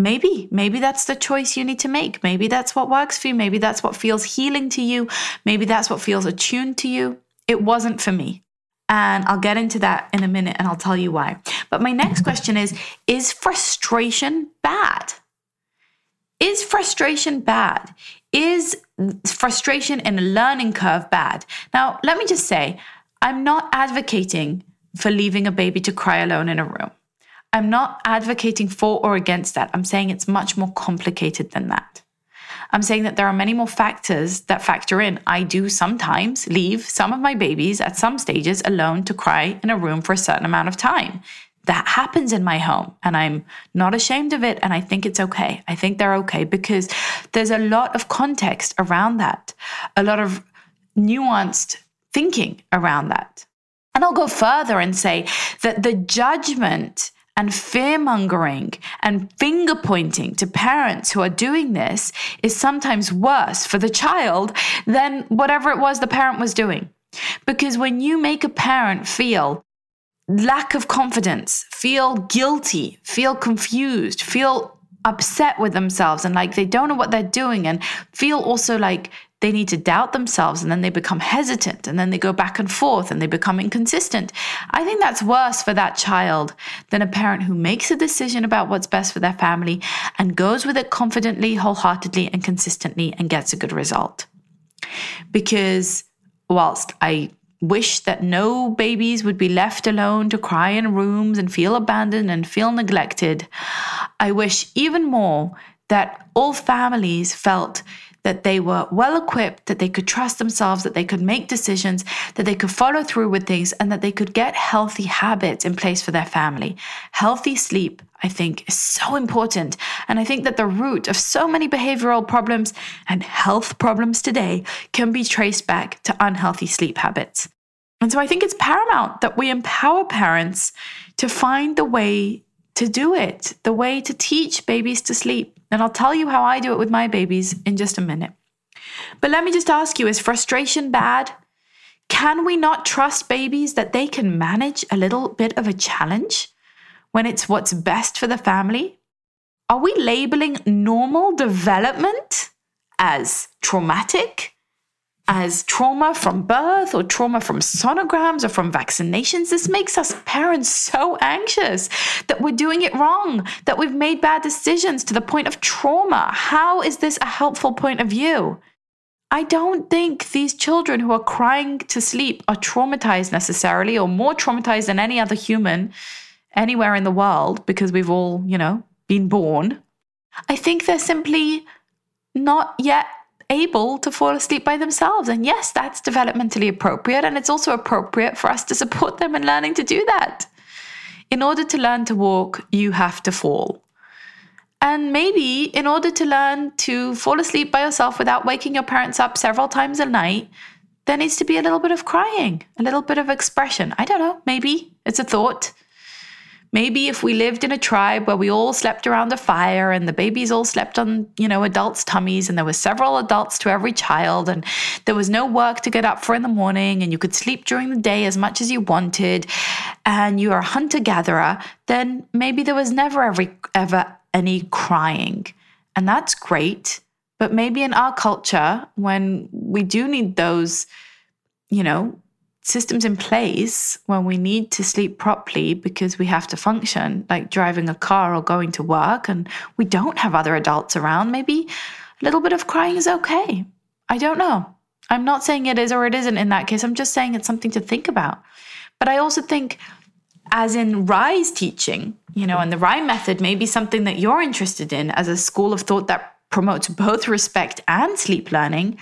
[SPEAKER 1] Maybe, maybe that's the choice you need to make. Maybe that's what works for you. Maybe that's what feels healing to you. Maybe that's what feels attuned to you. It wasn't for me. And I'll get into that in a minute and I'll tell you why. But my next question is Is frustration bad? Is frustration bad? Is frustration in a learning curve bad? Now, let me just say, I'm not advocating for leaving a baby to cry alone in a room. I'm not advocating for or against that. I'm saying it's much more complicated than that. I'm saying that there are many more factors that factor in. I do sometimes leave some of my babies at some stages alone to cry in a room for a certain amount of time. That happens in my home, and I'm not ashamed of it. And I think it's okay. I think they're okay because there's a lot of context around that, a lot of nuanced thinking around that. And I'll go further and say that the judgment and fear mongering and finger pointing to parents who are doing this is sometimes worse for the child than whatever it was the parent was doing. Because when you make a parent feel lack of confidence, feel guilty, feel confused, feel upset with themselves and like they don't know what they're doing, and feel also like they need to doubt themselves and then they become hesitant and then they go back and forth and they become inconsistent. I think that's worse for that child than a parent who makes a decision about what's best for their family and goes with it confidently, wholeheartedly, and consistently and gets a good result. Because whilst I wish that no babies would be left alone to cry in rooms and feel abandoned and feel neglected, I wish even more that all families felt that they were well equipped, that they could trust themselves, that they could make decisions, that they could follow through with things, and that they could get healthy habits in place for their family. Healthy sleep, I think, is so important. And I think that the root of so many behavioral problems and health problems today can be traced back to unhealthy sleep habits. And so I think it's paramount that we empower parents to find the way to do it, the way to teach babies to sleep. And I'll tell you how I do it with my babies in just a minute. But let me just ask you is frustration bad? Can we not trust babies that they can manage a little bit of a challenge when it's what's best for the family? Are we labeling normal development as traumatic as trauma from birth or trauma from sonograms or from vaccinations. This makes us parents so anxious that we're doing it wrong, that we've made bad decisions to the point of trauma. How is this a helpful point of view? I don't think these children who are crying to sleep are traumatized necessarily or more traumatized than any other human anywhere in the world because we've all, you know, been born. I think they're simply not yet able to fall asleep by themselves. And yes, that's developmentally appropriate. And it's also appropriate for us to support them in learning to do that. In order to learn to walk, you have to fall. And maybe in order to learn to fall asleep by yourself without waking your parents up several times a night, there needs to be a little bit of crying, a little bit of expression. I don't know, maybe it's a thought. Maybe if we lived in a tribe where we all slept around a fire and the babies all slept on, you know, adults' tummies and there were several adults to every child and there was no work to get up for in the morning and you could sleep during the day as much as you wanted and you're a hunter gatherer, then maybe there was never every, ever any crying. And that's great. But maybe in our culture, when we do need those, you know, systems in place when we need to sleep properly because we have to function, like driving a car or going to work, and we don't have other adults around, maybe a little bit of crying is okay. I don't know. I'm not saying it is or it isn't in that case. I'm just saying it's something to think about. But I also think, as in RIE's teaching, you know, and the RIE's method may be something that you're interested in as a school of thought that promotes both respect and sleep learning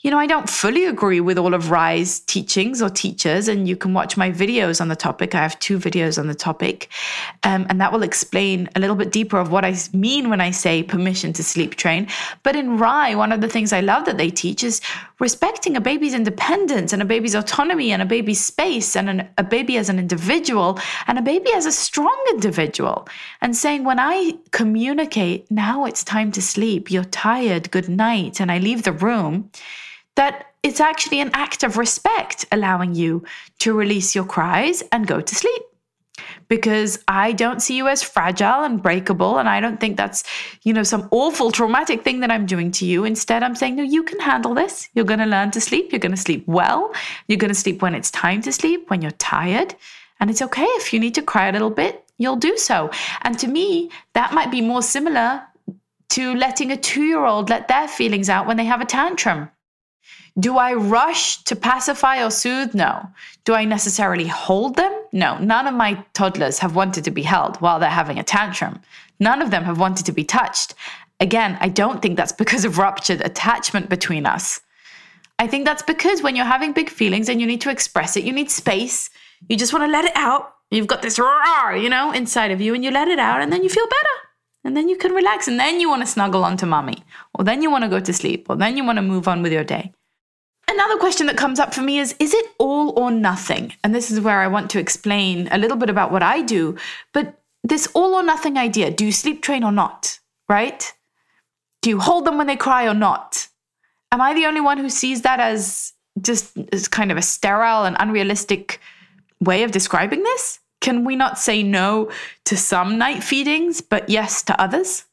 [SPEAKER 1] you know, I don't fully agree with all of RIE's teachings or teachers, and you can watch my videos on the topic. I have two videos on the topic, um, and that will explain a little bit deeper of what I mean when I say permission to sleep train. But in RIE's, one of the things I love that they teach is respecting a baby's independence and a baby's autonomy and a baby's space and an, a baby as an individual and a baby as a strong individual. And saying, when I communicate, now it's time to sleep, you're tired, good night, and I leave the room that it's actually an act of respect allowing you to release your cries and go to sleep. Because I don't see you as fragile and breakable. And I don't think that's, you know, some awful traumatic thing that I'm doing to you. Instead, I'm saying, no, you can handle this. You're going to learn to sleep. You're going to sleep well. You're going to sleep when it's time to sleep, when you're tired. And it's okay if you need to cry a little bit, you'll do so. And to me, that might be more similar to letting a two year old let their feelings out when they have a tantrum. Do I rush to pacify or soothe? No. Do I necessarily hold them? No. None of my toddlers have wanted to be held while they're having a tantrum. None of them have wanted to be touched. Again, I don't think that's because of ruptured attachment between us. I think that's because when you're having big feelings and you need to express it, you need space. You just want to let it out. You've got this roar, you know, inside of you, and you let it out, and then you feel better. And then you can relax, and then you want to snuggle onto mommy, or then you want to go to sleep, or then you want to move on with your day. Another question that comes up for me is Is it all or nothing? And this is where I want to explain a little bit about what I do. But this all or nothing idea do you sleep train or not? Right? Do you hold them when they cry or not? Am I the only one who sees that as just as kind of a sterile and unrealistic way of describing this? Can we not say no to some night feedings, but yes to others?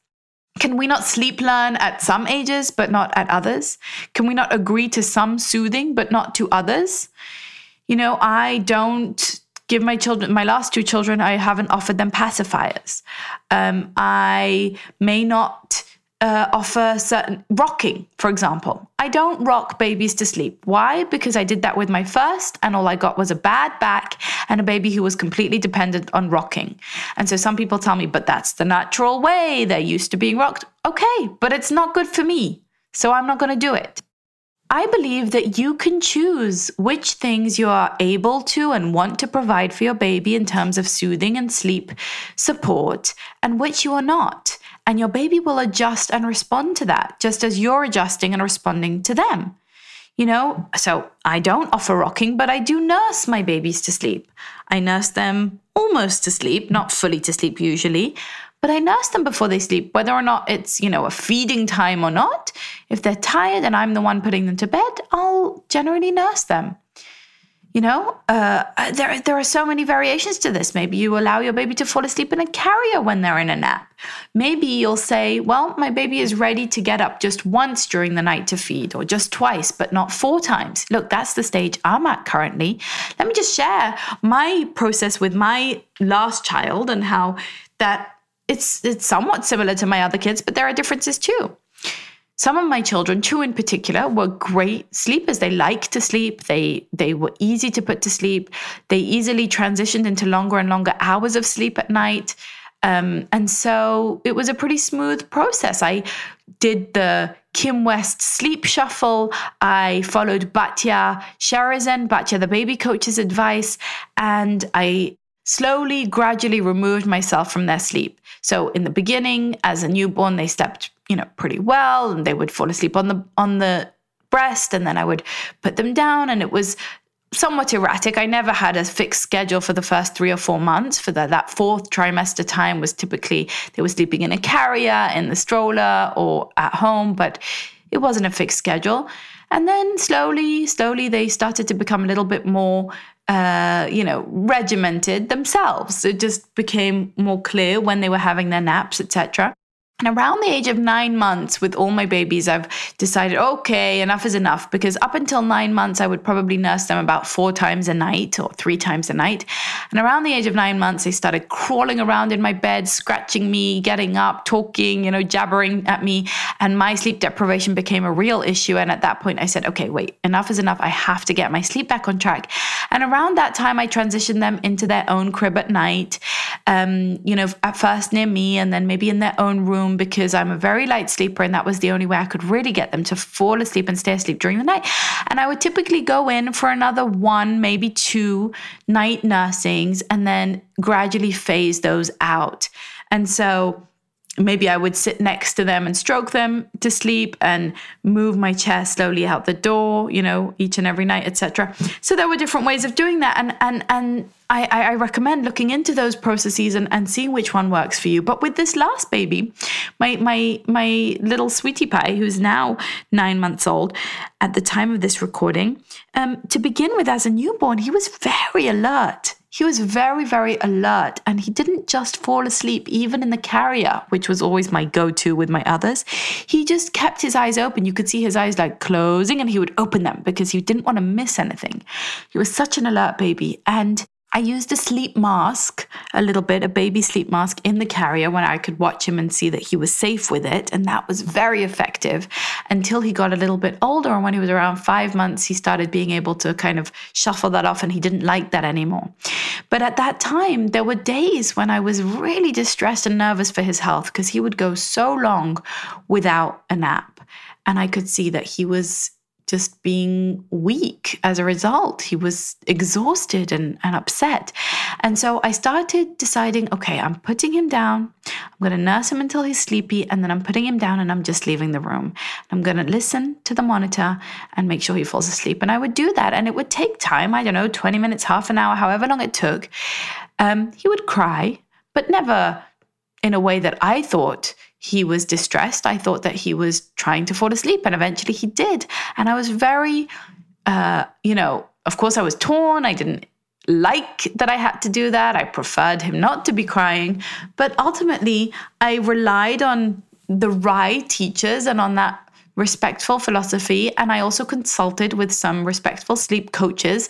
[SPEAKER 1] Can we not sleep learn at some ages, but not at others? Can we not agree to some soothing, but not to others? You know, I don't give my children, my last two children, I haven't offered them pacifiers. Um, I may not uh, offer certain rocking, for example. I don't rock babies to sleep. Why? Because I did that with my first, and all I got was a bad back and a baby who was completely dependent on rocking. And so some people tell me, but that's the natural way. They're used to being rocked. Okay, but it's not good for me. So I'm not going to do it. I believe that you can choose which things you are able to and want to provide for your baby in terms of soothing and sleep support, and which you are not. And your baby will adjust and respond to that, just as you're adjusting and responding to them. You know, so I don't offer rocking, but I do nurse my babies to sleep. I nurse them almost to sleep, not fully to sleep usually, but I nurse them before they sleep, whether or not it's, you know, a feeding time or not. If they're tired and I'm the one putting them to bed, I'll generally nurse them. You know, uh, uh, there, there are so many variations to this. Maybe you allow your baby to fall asleep in a carrier when they're in a nap. Maybe you'll say, well, my baby is ready to get up just once during the night to feed, or just twice, but not four times. Look, that's the stage I'm at currently. Let me just share my process with my last child and how that it's it's somewhat similar to my other kids, but there are differences too. Some of my children, two in particular, were great sleepers. They liked to sleep. They they were easy to put to sleep. They easily transitioned into longer and longer hours of sleep at night. Um, and so it was a pretty smooth process. I did the Kim West sleep shuffle. I followed Batya Sharazen, Batya the baby coach's advice, and I slowly, gradually removed myself from their sleep. So in the beginning, as a newborn, they slept, you know, pretty well, and they would fall asleep on the on the breast, and then I would put them down, and it was somewhat erratic. I never had a fixed schedule for the first three or four months. For the, that fourth trimester time was typically they were sleeping in a carrier, in the stroller, or at home, but it wasn't a fixed schedule. And then slowly, slowly, they started to become a little bit more uh, you know, regimented themselves. It just became more clear when they were having their naps, etc. And around the age of nine months, with all my babies, I've decided, okay, enough is enough. Because up until nine months, I would probably nurse them about four times a night or three times a night. And around the age of nine months, they started crawling around in my bed, scratching me, getting up, talking, you know, jabbering at me. And my sleep deprivation became a real issue. And at that point, I said, okay, wait, enough is enough. I have to get my sleep back on track. And around that time, I transitioned them into their own crib at night, um, you know, at first near me and then maybe in their own room room because I'm a very light sleeper and that was the only way I could really get them to fall asleep and stay asleep during the night. And I would typically go in for another one, maybe two night nursings and then gradually phase those out. And so maybe I would sit next to them and stroke them to sleep and move my chair slowly out the door, you know, each and every night, etc. So there were different ways of doing that, and and and I, I recommend looking into those processes and, and seeing which one works for you. But with this last baby, my my my little sweetie pie, who's now nine months old at the time of this recording, um, to begin with, as a newborn, he was very alert. He was very, very alert and he didn't just fall asleep, even in the carrier, which was always my go to with my others. He just kept his eyes open. You could see his eyes like closing and he would open them because he didn't want to miss anything. He was such an alert baby. And I used a sleep mask, a little bit, a baby sleep mask in the carrier when I could watch him and see that he was safe with it. And that was very effective until he got a little bit older. And when he was around five months, he started being able to kind of shuffle that off and he didn't like that anymore. But at that time, there were days when I was really distressed and nervous for his health because he would go so long without a nap. And I could see that he was just being weak as a result. He was exhausted and, and upset. And so I started deciding okay, I'm putting him down. I'm going to nurse him until he's sleepy, and then I'm putting him down and I'm just leaving the room. I'm going to listen to the monitor and make sure he falls asleep. And I would do that. And it would take time I don't know, 20 minutes, half an hour, however long it took. Um, he would cry, but never in a way that I thought he was distressed. I thought that he was trying to fall asleep, and eventually he did. And I was very, uh, you know, of course, I was torn. I didn't like that I had to do that. I preferred him not to be crying. But ultimately, I relied on the right teachers and on that respectful philosophy. And I also consulted with some respectful sleep coaches.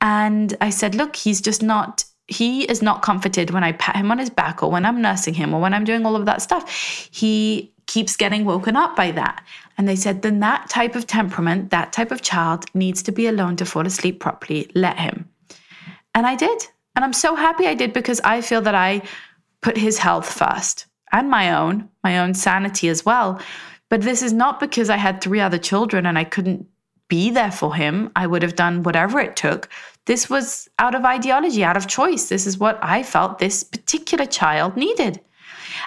[SPEAKER 1] And I said, look, he's just not he is not comforted when I pat him on his back or when I'm nursing him or when I'm doing all of that stuff. He keeps getting woken up by that. And they said, then that type of temperament, that type of child needs to be alone to fall asleep properly. Let him. And I did. And I'm so happy I did because I feel that I put his health first and my own, my own sanity as well. But this is not because I had three other children and I couldn't be there for him. I would have done whatever it took. This was out of ideology, out of choice. This is what I felt this particular child needed.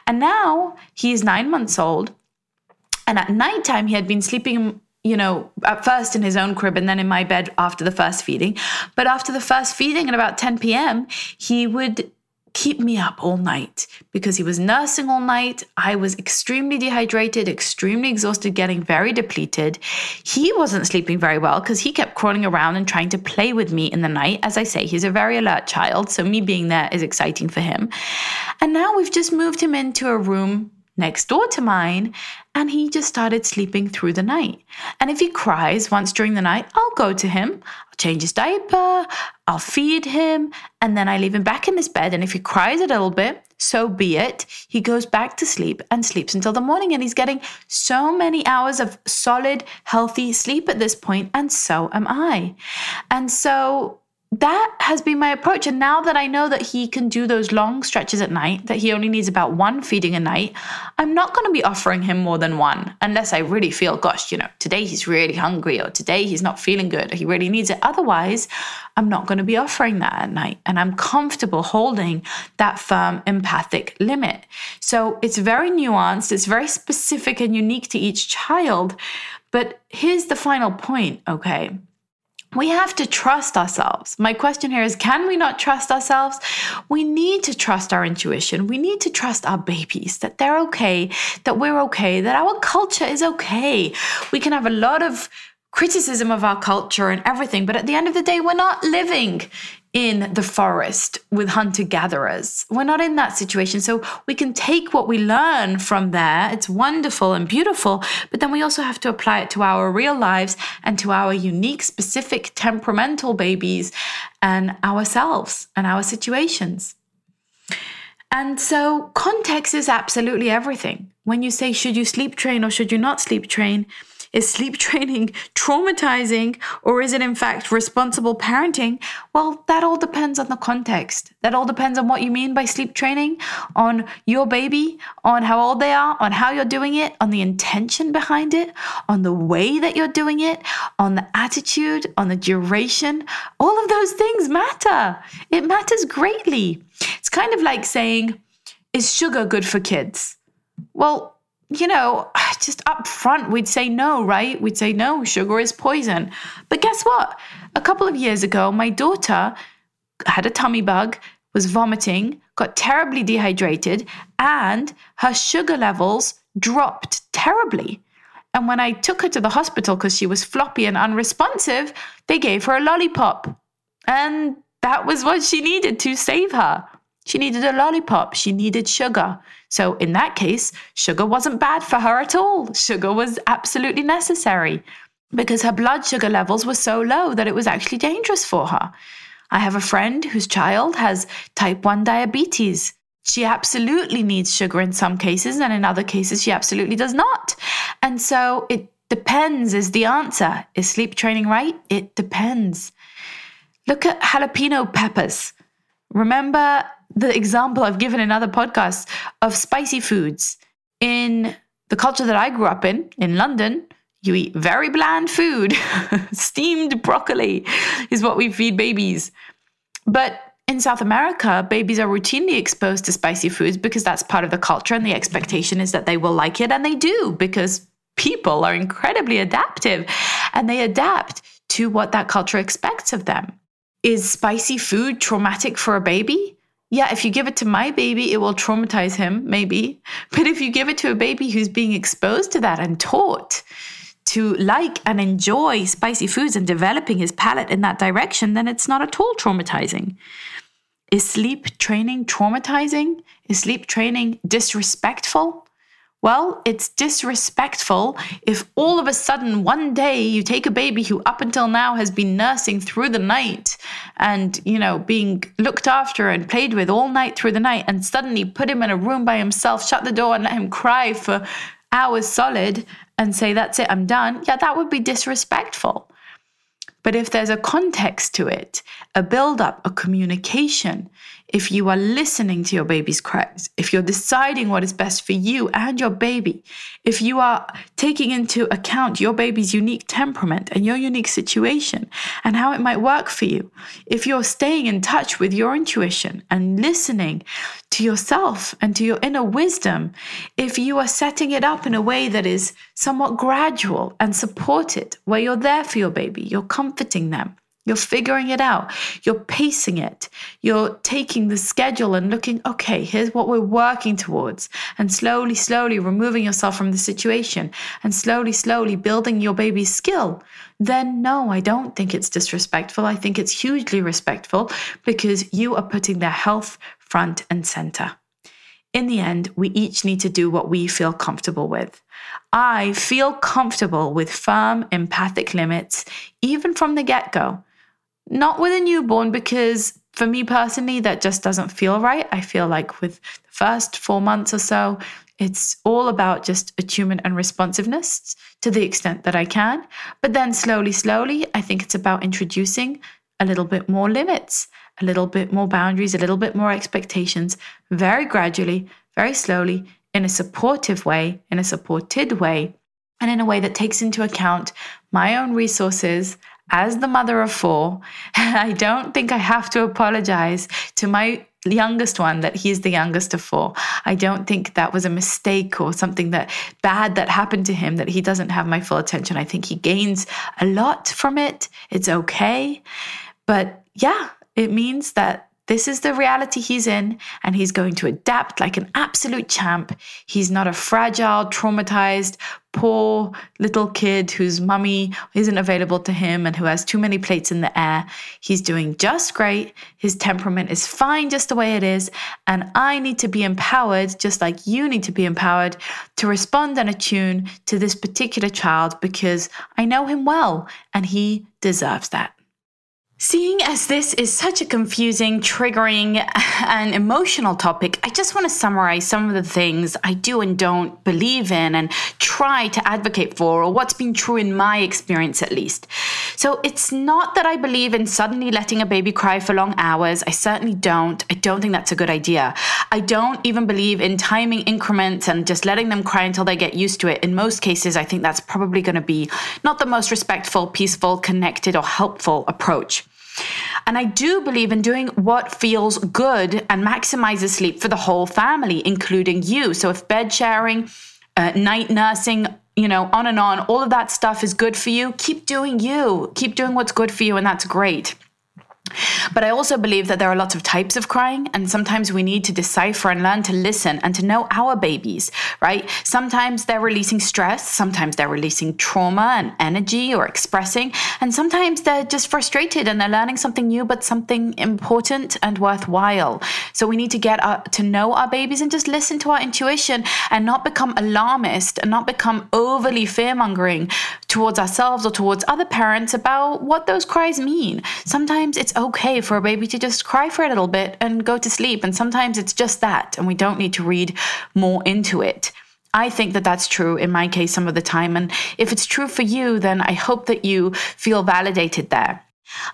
[SPEAKER 1] And now he is nine months old. And at nighttime, he had been sleeping you know, at first in his own crib and then in my bed after the first feeding. But after the first feeding at about 10 p.m., he would keep me up all night because he was nursing all night. I was extremely dehydrated, extremely exhausted, getting very depleted. He wasn't sleeping very well because he kept crawling around and trying to play with me in the night. As I say, he's a very alert child, so me being there is exciting for him. And now we've just moved him into a room next door to mine, and he just started sleeping through the night. And if he cries once during the night, I'll go to him, I'll change his diaper, I'll feed him, and then I leave him back in his bed. And if he cries a little bit, so be it. He goes back to sleep and sleeps until the morning, and he's getting so many hours of solid, healthy sleep at this point, and so am I. And so that has been my approach. And now that I know that he can do those long stretches at night, that he only needs about one feeding a night, I'm not going to be offering him more than one unless I really feel, gosh, you know, today he's really hungry or today he's not feeling good or he really needs it. Otherwise, I'm not going to be offering that at night. And I'm comfortable holding that firm empathic limit. So it's very nuanced, it's very specific and unique to each child. But here's the final point, okay? We have to trust ourselves. My question here is can we not trust ourselves? We need to trust our intuition. We need to trust our babies that they're okay, that we're okay, that our culture is okay. We can have a lot of criticism of our culture and everything, but at the end of the day, we're not living in the forest with hunter gatherers. We're not in that situation. So we can take what we learn from there. It's wonderful and beautiful, but then we also have to apply it to our real lives and to our unique, specific, temperamental babies and ourselves and our situations. And so context is absolutely everything. When you say, should you sleep train or should you not sleep train? Is sleep training traumatizing or is it in fact responsible parenting? Well, that all depends on the context. That all depends on what you mean by sleep training, on your baby, on how old they are, on how you're doing it, on the intention behind it, on the way that you're doing it, on the attitude, on the duration. All of those things matter. It matters greatly. It's kind of like saying, is sugar good for kids? Well, you know, just up front, we'd say no, right? We'd say no, sugar is poison. But guess what? A couple of years ago, my daughter had a tummy bug, was vomiting, got terribly dehydrated, and her sugar levels dropped terribly. And when I took her to the hospital because she was floppy and unresponsive, they gave her a lollipop. And that was what she needed to save her. She needed a lollipop. She needed sugar. So, in that case, sugar wasn't bad for her at all. Sugar was absolutely necessary because her blood sugar levels were so low that it was actually dangerous for her. I have a friend whose child has type 1 diabetes. She absolutely needs sugar in some cases, and in other cases, she absolutely does not. And so, it depends, is the answer. Is sleep training right? It depends. Look at jalapeno peppers. Remember the example I've given in other podcasts of spicy foods. In the culture that I grew up in, in London, you eat very bland food. Steamed broccoli is what we feed babies. But in South America, babies are routinely exposed to spicy foods because that's part of the culture, and the expectation is that they will like it, and they do because people are incredibly adaptive and they adapt to what that culture expects of them. Is spicy food traumatic for a baby? Yeah, if you give it to my baby, it will traumatize him, maybe. But if you give it to a baby who's being exposed to that and taught to like and enjoy spicy foods and developing his palate in that direction, then it's not at all traumatizing. Is sleep training traumatizing? Is sleep training disrespectful? Well, it's disrespectful if all of a sudden one day you take a baby who up until now has been nursing through the night and, you know, being looked after and played with all night through the night and suddenly put him in a room by himself, shut the door and let him cry for hours solid and say, that's it, I'm done, yeah, that would be disrespectful. But if there's a context to it, a build up, a communication, if you are listening to your baby's cries, if you're deciding what is best for you and your baby, if you are taking into account your baby's unique temperament and your unique situation and how it might work for you, if you're staying in touch with your intuition and listening to yourself and to your inner wisdom, if you are setting it up in a way that is somewhat gradual and supported, where you're there for your baby, you're comforting them you're figuring it out. You're pacing it. You're taking the schedule and looking, okay, here's what we're working towards. And slowly, slowly removing yourself from the situation and slowly, slowly building your baby's skill. Then, no, I don't think it's disrespectful. I think it's hugely respectful because you are putting their health front and center. In the end, we each need to do what we feel comfortable with. I feel comfortable with firm empathic limits, even from the get go. Not with a newborn, because for me personally, that just doesn't feel right. I feel like with the first four months or so, it's all about just attunement and responsiveness to the extent that I can. But then slowly, slowly, I think it's about introducing a little bit more limits, a little bit more boundaries, a little bit more expectations, very gradually, very slowly, in a supportive way, in a supported way, and in a way that takes into account my own resources as the mother of four, I don't think I have to apologize to my youngest one that he's the youngest of four. I don't think that was a mistake or something that bad that happened to him that he doesn't have my full attention. I think he gains a lot from it. It's okay. But yeah, it means that this is the reality he's in, and he's going to adapt like an absolute champ. He's not a fragile, traumatized, poor little kid whose mummy isn't available to him and who has too many plates in the air. He's doing just great. His temperament is fine just the way it is. And I need to be empowered, just like you need to be empowered, to respond and attune to this particular child because I know him well and he deserves that. Seeing as this is such a confusing, triggering, and emotional topic, I just want to summarize some of the things I do and don't believe in and try to advocate for, or what's been true in my experience at least. So it's not that I believe in suddenly letting a baby cry for long hours. I certainly don't. I don't think that's a good idea. I don't even believe in timing increments and just letting them cry until they get used to it. In most cases, I think that's probably going to be not the most respectful, peaceful, connected, or helpful approach. And I do believe in doing what feels good and maximizes sleep for the whole family, including you. So if bed sharing, uh, night nursing, you know, on and on, all of that stuff is good for you, keep doing you. Keep doing what's good for you, and that's great. But I also believe that there are lots of types of crying, and sometimes we need to decipher and learn to listen and to know our babies, right? Sometimes they're releasing stress, sometimes they're releasing trauma and energy or expressing, and sometimes they're just frustrated and they're learning something new, but something important and worthwhile. So we need to get uh, to know our babies and just listen to our intuition and not become alarmist and not become overly fear mongering towards ourselves or towards other parents about what those cries mean. Sometimes it's okay for a baby to just cry for a little bit and go to sleep. And sometimes it's just that, and we don't need to read more into it. I think that that's true in my case some of the time. And if it's true for you, then I hope that you feel validated there.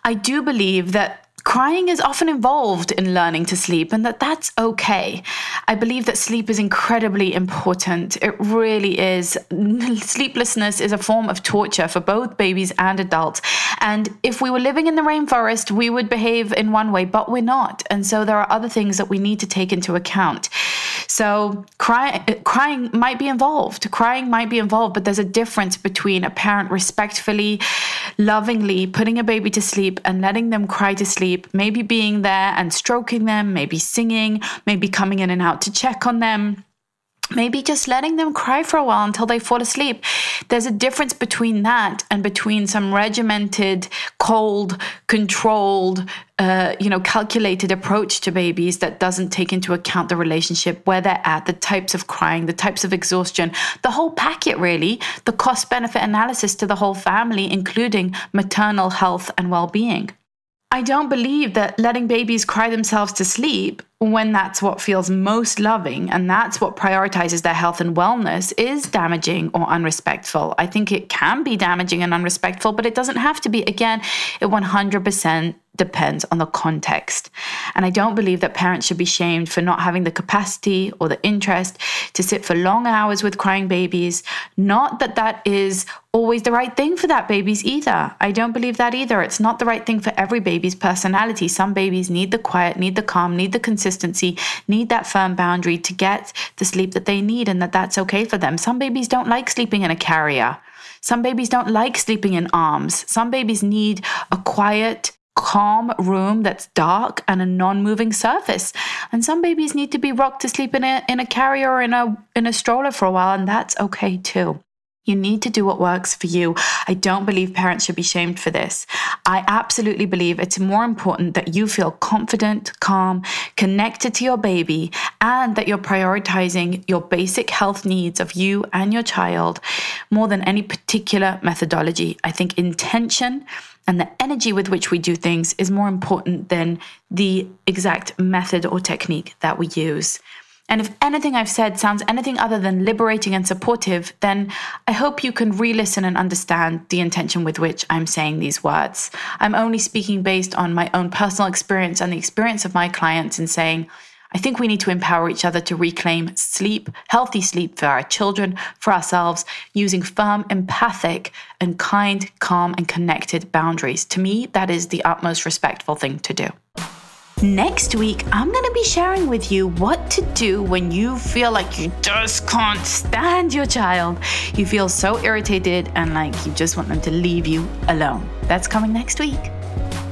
[SPEAKER 1] I do believe that Crying is often involved in learning to sleep, and that that's okay. I believe that sleep is incredibly important. It really is. Sleeplessness is a form of torture for both babies and adults. And if we were living in the rainforest, we would behave in one way, but we're not. And so there are other things that we need to take into account. So cry, crying might be involved. Crying might be involved, but there's a difference between a parent respectfully, lovingly putting a baby to sleep and letting them cry to sleep, maybe being there and stroking them, maybe singing, maybe coming in and out to check on them maybe just letting them cry for a while until they fall asleep. There's a difference between that and between some regimented, cold, controlled, uh, you know, calculated approach to babies that doesn't take into account the relationship, where they're at, the types of crying, the types of exhaustion, the whole packet, really, the cost benefit analysis to the whole family, including maternal health and well being. I don't believe that letting babies cry themselves to sleep when that's what feels most loving and that's what prioritizes their health and wellness is damaging or unrespectful. I think it can be damaging and unrespectful, but it doesn't have to be. Again, it 100% depends on the context. And I don't believe that parents should be shamed for not having the capacity or the interest to sit for long hours with crying babies. Not that that is always the right thing for that baby's either. I don't believe that either. It's not the right thing for every baby's personality. Some babies need the quiet, need the calm, need the consistency, need that firm boundary to get the sleep that they need and that that's okay for them. Some babies don't like sleeping in a carrier. Some babies don't like sleeping in arms. Some babies need a quiet, calm room that's dark and a non-moving surface. And some babies need to be rocked to sleep in a in a carrier or in a in a stroller for a while and that's okay too. You need to do what works for you. I don't believe parents should be shamed for this. I absolutely believe it's more important that you feel confident, calm, connected to your baby, and that you're prioritizing your basic health needs of you and your child more than any particular methodology. I think intention and the energy with which we do things is more important than the exact method or technique that we use. And if anything I've said sounds anything other than liberating and supportive, then I hope you can re listen and understand the intention with which I'm saying these words. I'm only speaking based on my own personal experience and the experience of my clients in saying, I think we need to empower each other to reclaim sleep, healthy sleep for our children, for ourselves, using firm, empathic, and kind, calm, and connected boundaries. To me, that is the utmost respectful thing to do. Next week, I'm going to be sharing with you what to do when you feel like you just can't stand your child. You feel so irritated and like you just want them to leave you alone. That's coming next week.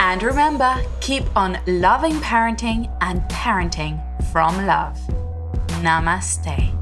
[SPEAKER 1] And remember, keep on loving parenting and parenting from love. Namaste.